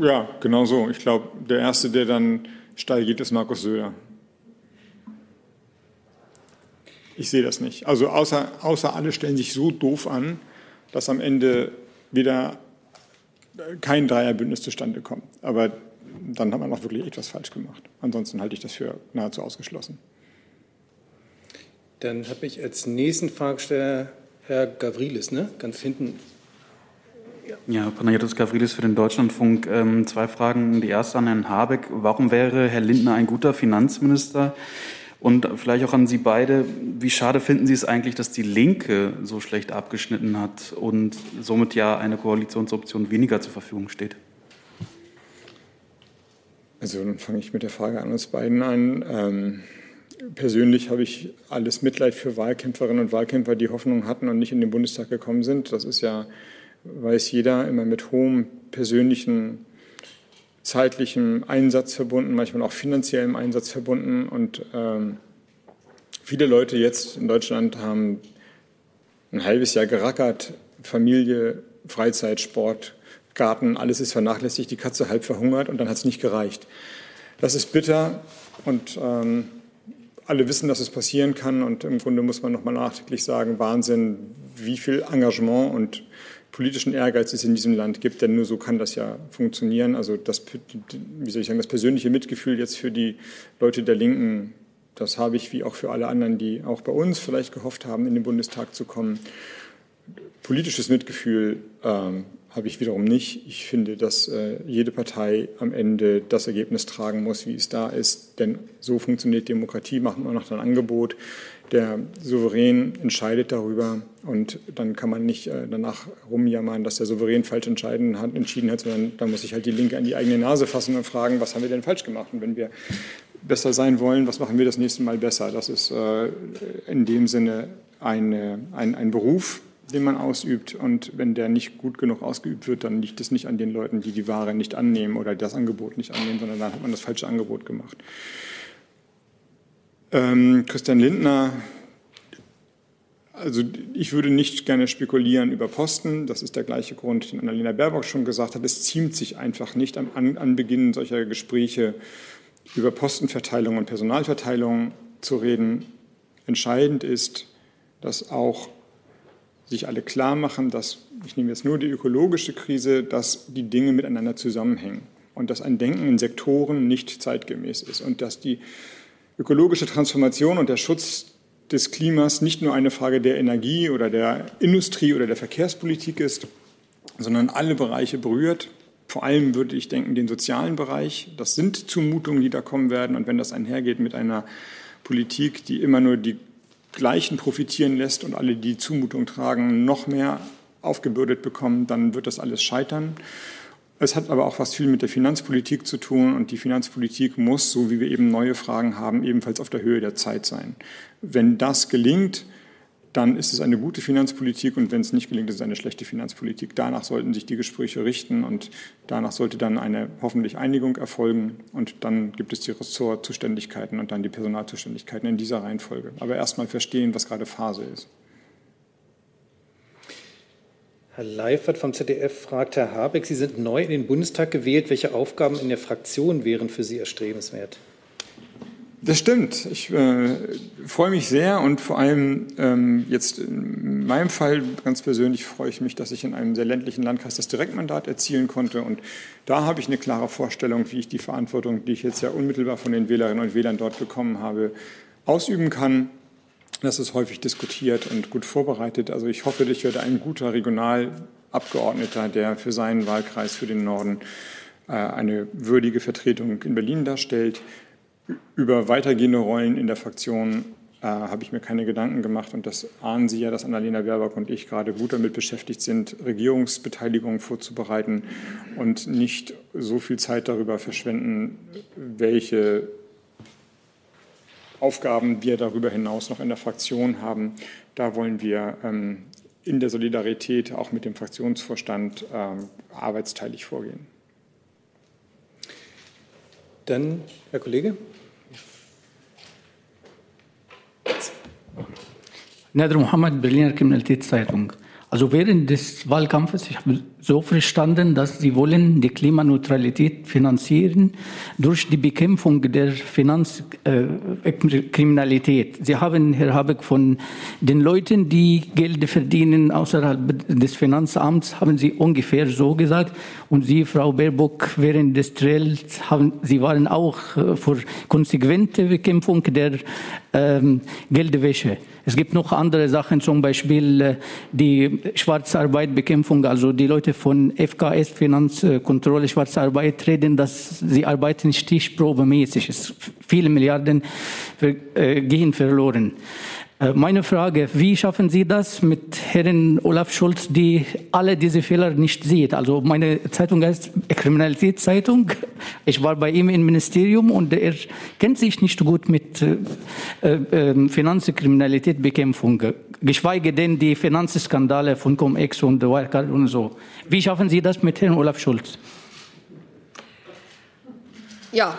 ja, genau so. Ich glaube, der Erste, der dann steil geht, ist Markus Söder. Ich sehe das nicht. Also außer, außer alle stellen sich so doof an, dass am Ende wieder kein Dreierbündnis zustande kommt. Aber dann hat man auch wirklich etwas falsch gemacht. Ansonsten halte ich das für nahezu ausgeschlossen. Dann habe ich als nächsten Fragesteller Herr Gavrilis, ne? ganz hinten ja, Panagiotis Gavrilis für den Deutschlandfunk. Ähm, zwei Fragen. Die erste an Herrn Habeck. Warum wäre Herr Lindner ein guter Finanzminister? Und vielleicht auch an Sie beide. Wie schade finden Sie es eigentlich, dass die Linke so schlecht abgeschnitten hat und somit ja eine Koalitionsoption weniger zur Verfügung steht? Also dann fange ich mit der Frage an uns beiden an. Ähm, persönlich habe ich alles Mitleid für Wahlkämpferinnen und Wahlkämpfer, die Hoffnung hatten und nicht in den Bundestag gekommen sind. Das ist ja weiß jeder, immer mit hohem persönlichen, zeitlichem Einsatz verbunden, manchmal auch finanziellem Einsatz verbunden. Und ähm, viele Leute jetzt in Deutschland haben ein halbes Jahr gerackert, Familie, Freizeit, Sport, Garten, alles ist vernachlässigt, die Katze halb verhungert und dann hat es nicht gereicht. Das ist bitter und ähm, alle wissen, dass es passieren kann und im Grunde muss man nochmal nachträglich sagen, Wahnsinn, wie viel Engagement und politischen Ehrgeizes in diesem Land gibt, denn nur so kann das ja funktionieren. Also das, wie soll ich sagen, das persönliche Mitgefühl jetzt für die Leute der Linken, das habe ich wie auch für alle anderen, die auch bei uns vielleicht gehofft haben, in den Bundestag zu kommen. Politisches Mitgefühl ähm, habe ich wiederum nicht. Ich finde, dass äh, jede Partei am Ende das Ergebnis tragen muss, wie es da ist. Denn so funktioniert Demokratie, macht man noch ein Angebot. Der Souverän entscheidet darüber und dann kann man nicht äh, danach rumjammern, dass der Souverän falsch entscheiden hat, entschieden hat, sondern da muss sich halt die Linke an die eigene Nase fassen und fragen, was haben wir denn falsch gemacht? Und wenn wir besser sein wollen, was machen wir das nächste Mal besser? Das ist äh, in dem Sinne eine, ein, ein Beruf, den man ausübt. Und wenn der nicht gut genug ausgeübt wird, dann liegt es nicht an den Leuten, die die Ware nicht annehmen oder das Angebot nicht annehmen, sondern dann hat man das falsche Angebot gemacht. Ähm, Christian Lindner, also ich würde nicht gerne spekulieren über Posten. Das ist der gleiche Grund, den Annalena Baerbock schon gesagt hat. Es ziemt sich einfach nicht am Anbeginn solcher Gespräche über Postenverteilung und Personalverteilung zu reden. Entscheidend ist, dass auch sich alle klar machen, dass, ich nehme jetzt nur die ökologische Krise, dass die Dinge miteinander zusammenhängen und dass ein Denken in Sektoren nicht zeitgemäß ist und dass die ökologische Transformation und der Schutz des Klimas nicht nur eine Frage der Energie oder der Industrie oder der Verkehrspolitik ist, sondern alle Bereiche berührt. Vor allem würde ich denken, den sozialen Bereich. Das sind Zumutungen, die da kommen werden. Und wenn das einhergeht mit einer Politik, die immer nur die Gleichen profitieren lässt und alle, die Zumutung tragen, noch mehr aufgebürdet bekommen, dann wird das alles scheitern. Es hat aber auch was viel mit der Finanzpolitik zu tun und die Finanzpolitik muss, so wie wir eben neue Fragen haben, ebenfalls auf der Höhe der Zeit sein. Wenn das gelingt, dann ist es eine gute Finanzpolitik und wenn es nicht gelingt, ist es eine schlechte Finanzpolitik. Danach sollten sich die Gespräche richten und danach sollte dann eine hoffentlich Einigung erfolgen und dann gibt es die Ressortzuständigkeiten und dann die Personalzuständigkeiten in dieser Reihenfolge. Aber erstmal verstehen, was gerade Phase ist. Herr Leifert vom ZDF fragt Herr Habeck, Sie sind neu in den Bundestag gewählt. Welche Aufgaben in der Fraktion wären für Sie erstrebenswert? Das stimmt. Ich äh, freue mich sehr und vor allem ähm, jetzt in meinem Fall ganz persönlich freue ich mich, dass ich in einem sehr ländlichen Landkreis das Direktmandat erzielen konnte. Und da habe ich eine klare Vorstellung, wie ich die Verantwortung, die ich jetzt ja unmittelbar von den Wählerinnen und Wählern dort bekommen habe, ausüben kann. Das ist häufig diskutiert und gut vorbereitet. Also ich hoffe, ich werde ein guter Regionalabgeordneter, der für seinen Wahlkreis, für den Norden, äh, eine würdige Vertretung in Berlin darstellt. Über weitergehende Rollen in der Fraktion äh, habe ich mir keine Gedanken gemacht. Und das ahnen Sie ja, dass Annalena Baerbock und ich gerade gut damit beschäftigt sind, Regierungsbeteiligung vorzubereiten und nicht so viel Zeit darüber verschwenden, welche Aufgaben wir darüber hinaus noch in der Fraktion haben. Da wollen wir ähm, in der Solidarität auch mit dem Fraktionsvorstand ähm, arbeitsteilig vorgehen. Dann, Herr Kollege. Nader Mohammed, Berliner Kriminalitätszeitung. Also während des Wahlkampfes, ich habe so verstanden, dass Sie wollen die Klimaneutralität finanzieren durch die Bekämpfung der Finanzkriminalität. Äh, Sie haben, Herr Habeck, von den Leuten, die Geld verdienen außerhalb des Finanzamts, haben Sie ungefähr so gesagt. Und Sie, Frau Baerbock, während des Trails, haben, Sie waren auch äh, für konsequente Bekämpfung der ähm, Geldwäsche. Es gibt noch andere Sachen, zum Beispiel äh, die Schwarzarbeitbekämpfung. Also die Leute von FKS, Finanzkontrolle, Schwarzarbeit, reden, dass sie arbeiten stichprobemäßig. Es, viele Milliarden äh, gehen verloren. Äh, meine Frage, wie schaffen Sie das mit Herrn Olaf Scholz, die alle diese Fehler nicht sieht? Also meine Zeitung heißt Kriminalitätszeitung. Ich war bei ihm im Ministerium und er kennt sich nicht gut mit äh, äh, Finanzkriminalität, Bekämpfung, geschweige denn die Finanzskandale von Cum-Ex und Wirecard und so. Wie schaffen Sie das mit Herrn Olaf Scholz? Ja,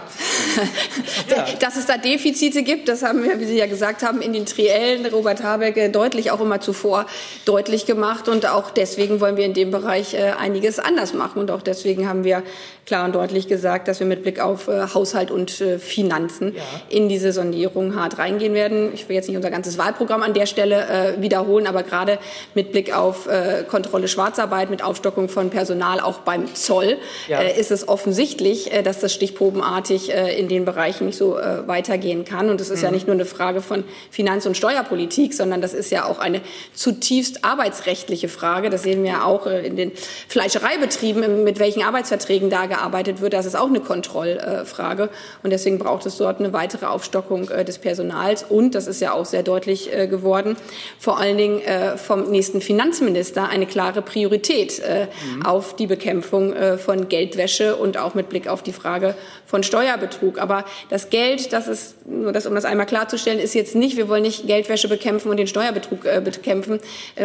dass es da Defizite gibt, das haben wir, wie Sie ja gesagt haben, in den Triellen Robert Habeck äh, deutlich auch immer zuvor deutlich gemacht. Und auch deswegen wollen wir in dem Bereich äh, einiges anders machen. Und auch deswegen haben wir klar und deutlich gesagt, dass wir mit Blick auf äh, Haushalt und Finanzen ja. in diese Sondierung hart reingehen werden. Ich will jetzt nicht unser ganzes Wahlprogramm an der Stelle wiederholen, aber gerade mit Blick auf Kontrolle Schwarzarbeit, mit Aufstockung von Personal auch beim Zoll, ja. Ist es offensichtlich, dass das stichprobenartig in den Bereichen nicht so weitergehen kann. Und es ist mhm. ja nicht nur eine Frage von Finanz- und Steuerpolitik, sondern das ist ja auch eine zutiefst arbeitsrechtliche Frage. Das sehen wir auch in den Fleischereibetrieben, mit welchen Arbeitsverträgen da gearbeitet wird. Das ist auch eine Kontrollfrage. Und deswegen braucht es dort eine weitere Aufstockung äh, des Personals. Und, das ist ja auch sehr deutlich äh, geworden, vor allen Dingen äh, vom nächsten Finanzminister eine klare Priorität mhm. auf die Bekämpfung von Geldwäsche und auch mit Blick auf die Frage von Steuerbetrug. Aber das Geld, das ist, nur das, um das einmal klarzustellen, ist jetzt nicht, wir wollen nicht Geldwäsche bekämpfen und den Steuerbetrug bekämpfen,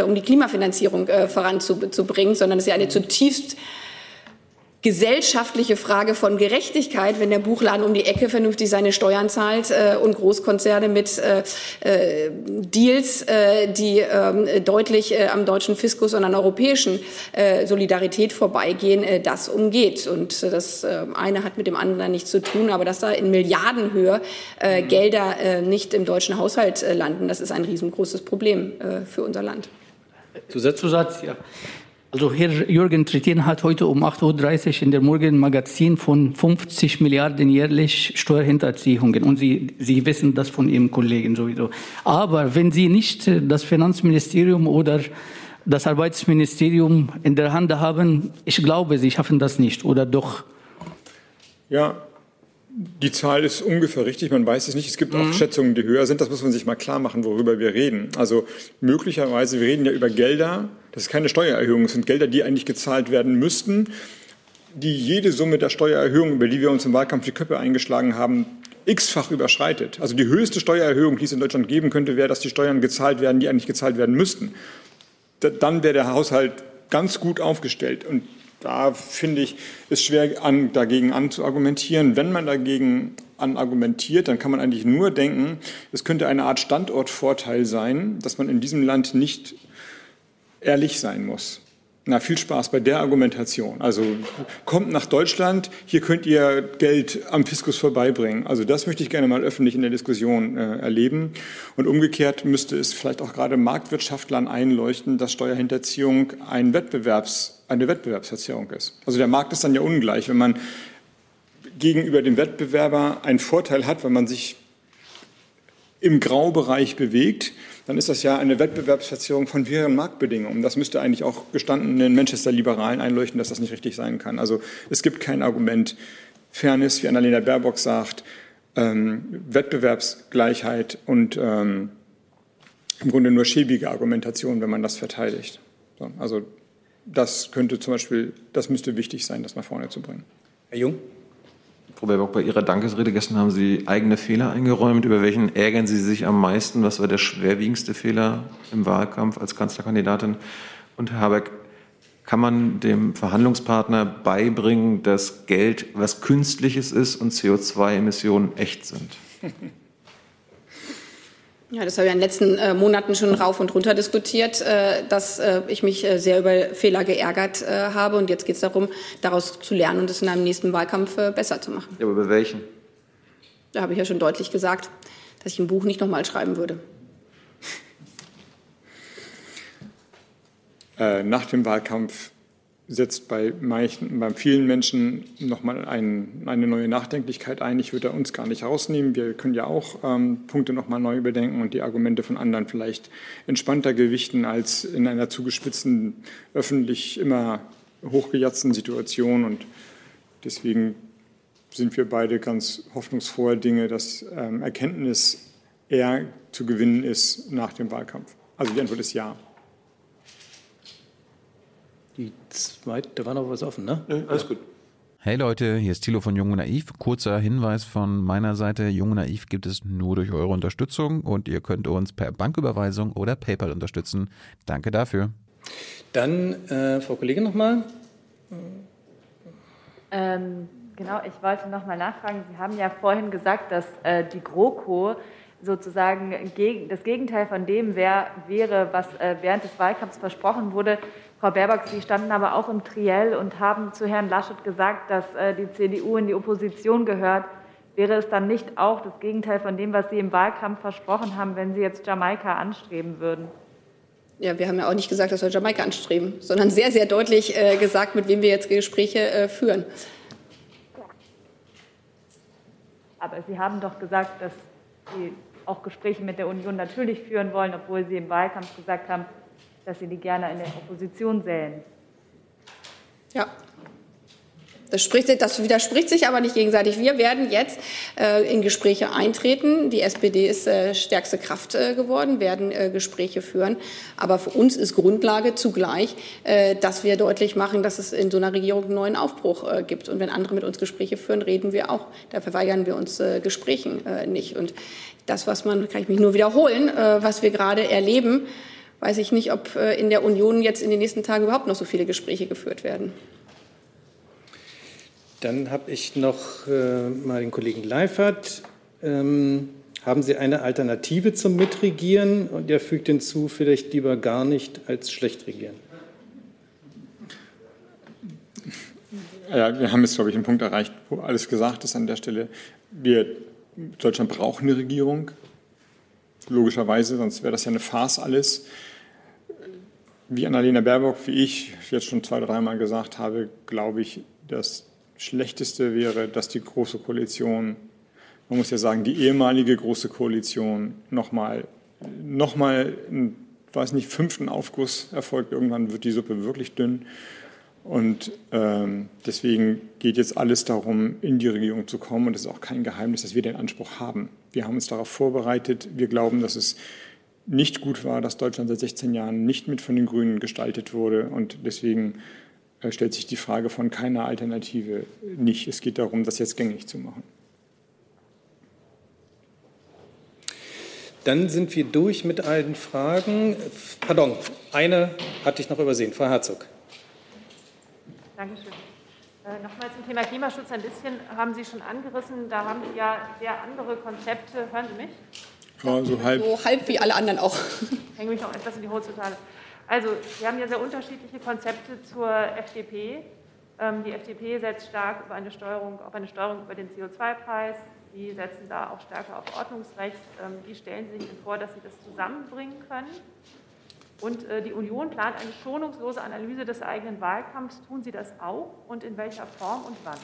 um die Klimafinanzierung voranzubringen, sondern es ist ja eine zutiefst gesellschaftliche Frage von Gerechtigkeit, wenn der Buchladen um die Ecke vernünftig seine Steuern zahlt äh, und Großkonzerne mit äh, äh, Deals, äh, die äh, deutlich äh, am deutschen Fiskus und an europäischen äh, Solidarität vorbeigehen, äh, das umgeht. Und äh, das äh, eine hat mit dem anderen nichts zu tun, aber dass da in Milliardenhöhe äh, Gelder äh, nicht im deutschen Haushalt äh, landen, das ist ein riesengroßes Problem äh, für unser Land. Zusatz, ja. Also Herr Jürgen Trittin hat heute um 8.30 Uhr in der Morgenmagazin von 50 Milliarden jährlich Steuerhinterziehungen. Und Sie, Sie wissen das von Ihrem Kollegen sowieso. Aber wenn Sie nicht das Finanzministerium oder das Arbeitsministerium in der Hand haben, ich glaube, Sie schaffen das nicht, oder doch? Ja, die Zahl ist ungefähr richtig, man weiß es nicht. Es gibt auch mhm. Schätzungen, die höher sind. Das muss man sich mal klar machen, worüber wir reden. Also möglicherweise, wir reden ja über Gelder, das ist keine Steuererhöhung, es sind Gelder, die eigentlich gezahlt werden müssten, die jede Summe der Steuererhöhung, über die wir uns im Wahlkampf die Köpfe eingeschlagen haben, x-fach überschreitet. Also die höchste Steuererhöhung, die es in Deutschland geben könnte, wäre, dass die Steuern gezahlt werden, die eigentlich gezahlt werden müssten. Dann wäre der Haushalt ganz gut aufgestellt. Und da finde ich, ist schwer an, dagegen anzuargumentieren. Wenn man dagegen anargumentiert, dann kann man eigentlich nur denken, es könnte eine Art Standortvorteil sein, dass man in diesem Land nicht ehrlich sein muss. Na, viel Spaß bei der Argumentation. Also kommt nach Deutschland, hier könnt ihr Geld am Fiskus vorbeibringen. Also das möchte ich gerne mal öffentlich in der Diskussion äh, erleben. Und umgekehrt müsste es vielleicht auch gerade Marktwirtschaftlern einleuchten, dass Steuerhinterziehung ein Wettbewerbs, eine Wettbewerbsverzerrung ist. Also der Markt ist dann ja ungleich. Wenn man gegenüber dem Wettbewerber einen Vorteil hat, wenn man sich im Graubereich bewegt, dann ist das ja eine Wettbewerbsverzerrung von fairen Marktbedingungen. Das müsste eigentlich auch gestandenen Manchester-Liberalen einleuchten, dass das nicht richtig sein kann. Also es gibt kein Argument Fairness, wie Annalena Baerbock sagt, ähm, Wettbewerbsgleichheit und ähm, im Grunde nur schäbige Argumentation, wenn man das verteidigt. So, also das könnte zum Beispiel, das müsste wichtig sein, das nach vorne zu bringen. Herr Jung? Frau Baerbock, bei Ihrer Dankesrede gestern haben Sie eigene Fehler eingeräumt. Über welchen ärgern Sie sich am meisten? Was war der schwerwiegendste Fehler im Wahlkampf als Kanzlerkandidatin? Und Herr Habeck, kann man dem Verhandlungspartner beibringen, dass Geld was Künstliches ist und CO2-Emissionen echt sind? Ja, das habe ich in den letzten äh, Monaten schon rauf und runter diskutiert, äh, dass äh, ich mich äh, sehr über Fehler geärgert äh, habe. Und jetzt geht es darum, daraus zu lernen und es in einem nächsten Wahlkampf äh, besser zu machen. Ja, aber bei welchen? Da habe ich ja schon deutlich gesagt, dass ich ein Buch nicht nochmal schreiben würde. nach dem Wahlkampf setzt bei, manchen, bei vielen Menschen nochmal ein, eine neue Nachdenklichkeit ein. Ich würde uns gar nicht rausnehmen. Wir können ja auch ähm, Punkte nochmal neu überdenken und die Argumente von anderen vielleicht entspannter gewichten als in einer zugespitzten, öffentlich immer hochgejatzten Situation. Und deswegen sind wir beide ganz hoffnungsfroher Dinge, dass ähm, Erkenntnis eher zu gewinnen ist nach dem Wahlkampf. Also die Antwort ist ja. Die zweite, da war noch was offen, ne? Ja, alles gut. Hey Leute, hier ist Thilo von Jung und Naiv. Kurzer Hinweis von meiner Seite. Jung und Naiv gibt es nur durch eure Unterstützung und ihr könnt uns per Banküberweisung oder PayPal unterstützen. Danke dafür. Dann, äh, Frau Kollegin nochmal. Ähm, Genau, ich wollte noch mal nachfragen. Sie haben ja vorhin gesagt, dass äh, die GroKo sozusagen das Gegenteil von dem wär, wäre, was äh, während des Wahlkampfs versprochen wurde. Frau Baerbock, Sie standen aber auch im Triell und haben zu Herrn Laschet gesagt, dass äh, die CDU in die Opposition gehört. Wäre es dann nicht auch das Gegenteil von dem, was Sie im Wahlkampf versprochen haben, wenn Sie jetzt Jamaika anstreben würden? Ja, wir haben ja auch nicht gesagt, dass wir Jamaika anstreben, sondern sehr, sehr deutlich äh, gesagt, mit wem wir jetzt Gespräche äh, führen. Aber Sie haben doch gesagt, dass Sie auch Gespräche mit der Union natürlich führen wollen, obwohl Sie im Wahlkampf gesagt haben, dass Sie die gerne in der Opposition sähen. Ja, das, spricht, das, widerspricht sich aber nicht gegenseitig. Wir werden jetzt äh, in Gespräche eintreten. Die SPD ist äh, stärkste Kraft äh, geworden, werden äh, Gespräche führen. Aber für uns ist Grundlage zugleich, äh, dass wir deutlich machen, dass es in so einer Regierung einen neuen Aufbruch äh, gibt. Und wenn andere mit uns Gespräche führen, reden wir auch. Da verweigern wir uns Gesprächen nicht. Und das, was man, kann ich mich nur wiederholen, was wir gerade erleben, weiß ich nicht, ob in der Union jetzt in den nächsten Tagen überhaupt noch so viele Gespräche geführt werden. Dann habe ich noch äh, mal den Kollegen Leifert. Ähm, haben Sie eine Alternative zum Mitregieren? Und er fügt hinzu, vielleicht lieber gar nicht als schlecht regieren. Ja, wir haben jetzt, glaube ich, einen Punkt erreicht, wo alles gesagt ist an der Stelle. Wir, Deutschland braucht eine Regierung, logischerweise, sonst wäre das ja eine Farce alles. Wie Annalena Baerbock, wie ich jetzt schon zwei oder dreimal gesagt habe, glaube ich, dass Schlechteste wäre, dass die Große Koalition, man muss ja sagen, die ehemalige Große Koalition nochmal noch einen, weiß nicht, fünften Aufguss erfolgt. Irgendwann wird die Suppe wirklich dünn. Und ähm, deswegen geht jetzt alles darum, in die Regierung zu kommen. Und es ist auch kein Geheimnis, dass wir den Anspruch haben. Wir haben uns darauf vorbereitet. Wir glauben, dass es nicht gut war, dass Deutschland seit 16 Jahren nicht mit von den Grünen gestaltet wurde. Und deswegen stellt sich die Frage von keiner Alternative nicht. Es geht darum, das jetzt gängig zu machen. Dann sind wir durch mit allen Fragen. Pardon, eine hatte ich noch übersehen. Frau Herzog. Dankeschön. Äh, Nochmal zum Thema Klimaschutz ein bisschen haben Sie schon angerissen. Da haben Sie ja sehr andere Konzepte. Hören Sie mich? Ja, so halb. So halb wie alle anderen auch. Ich hänge mich noch etwas in die Hose total. Also, wir haben ja sehr unterschiedliche Konzepte zur FDP. Ähm, die FDP setzt stark über eine Steuerung, auf eine Steuerung über den CO2-Preis. Die setzen da auch stärker auf Ordnungsrecht. Ähm, wie stellen Sie sich denn vor, dass Sie das zusammenbringen können? Und äh, die Union plant eine schonungslose Analyse des eigenen Wahlkampfs. Tun Sie das auch und in welcher Form und wann?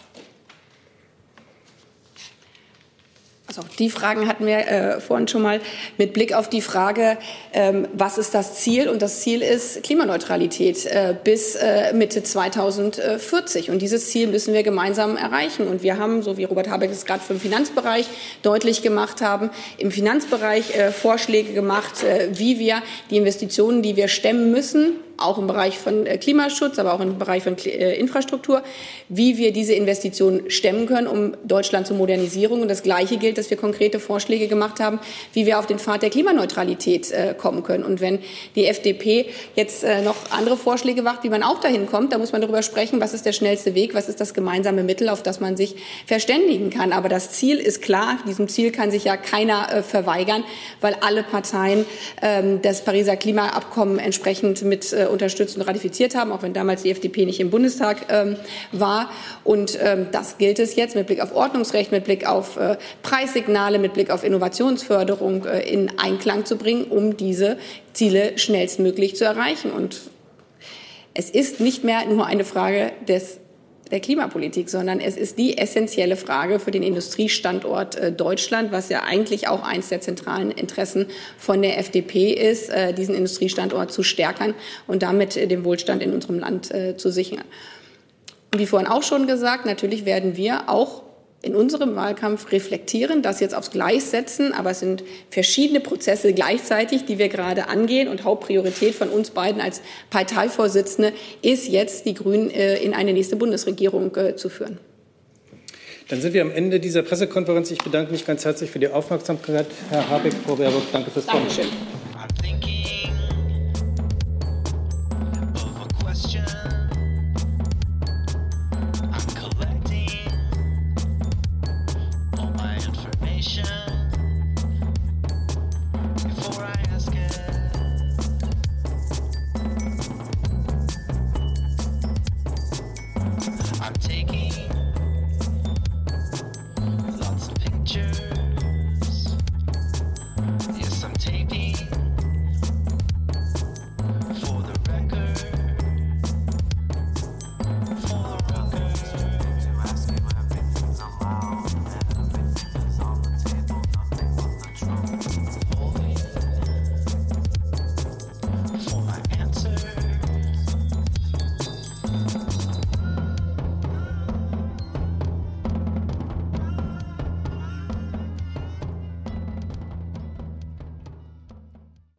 Also die Fragen hatten wir äh, vorhin schon mal mit Blick auf die Frage, ähm, was ist das Ziel? Und das Ziel ist Klimaneutralität äh, bis äh, Mitte 2040. Und dieses Ziel müssen wir gemeinsam erreichen. Und wir haben, so wie Robert Habeck es gerade für den Finanzbereich deutlich gemacht haben, im Finanzbereich äh, Vorschläge gemacht, äh, wie wir die Investitionen, die wir stemmen müssen, auch im Bereich von äh, Klimaschutz, aber auch im Bereich von äh, Infrastruktur, wie wir diese Investitionen stemmen können, um Deutschland zur Modernisierung. Und das Gleiche gilt, dass wir konkrete Vorschläge gemacht haben, wie wir auf den Pfad der Klimaneutralität äh, kommen können. Und wenn die FDP jetzt noch andere Vorschläge macht, wie man auch dahin kommt, dann muss man darüber sprechen, was ist der schnellste Weg, was ist das gemeinsame Mittel, auf das man sich verständigen kann. Aber das Ziel ist klar. Diesem Ziel kann sich ja keiner verweigern, weil alle Parteien ähm, das Pariser Klimaabkommen entsprechend mit unterstützt und ratifiziert haben, auch wenn damals die FDP nicht im Bundestag ähm, war. Und ähm, das gilt es jetzt mit Blick auf Ordnungsrecht, mit Blick auf äh, Preissignale, mit Blick auf Innovationsförderung äh, in Einklang zu bringen, um diese Ziele schnellstmöglich zu erreichen. Und es ist nicht mehr nur eine Frage des der Klimapolitik, sondern es ist die essentielle Frage für den Industriestandort äh, Deutschland, was ja eigentlich auch eines der zentralen Interessen von der FDP ist, äh, diesen Industriestandort zu stärken und damit äh, den Wohlstand in unserem Land zu sichern. Wie vorhin auch schon gesagt, natürlich werden wir auch in unserem Wahlkampf reflektieren, das jetzt aufs Gleis setzen, aber es sind verschiedene Prozesse gleichzeitig, die wir gerade angehen und Hauptpriorität von uns beiden als Parteivorsitzende ist jetzt, die Grünen äh, in eine nächste Bundesregierung äh, zu führen. Dann sind wir am Ende dieser Pressekonferenz. Ich bedanke mich ganz herzlich für die Aufmerksamkeit. Herr Habeck, Frau Baerbock, danke fürs Kommen. Dankeschön.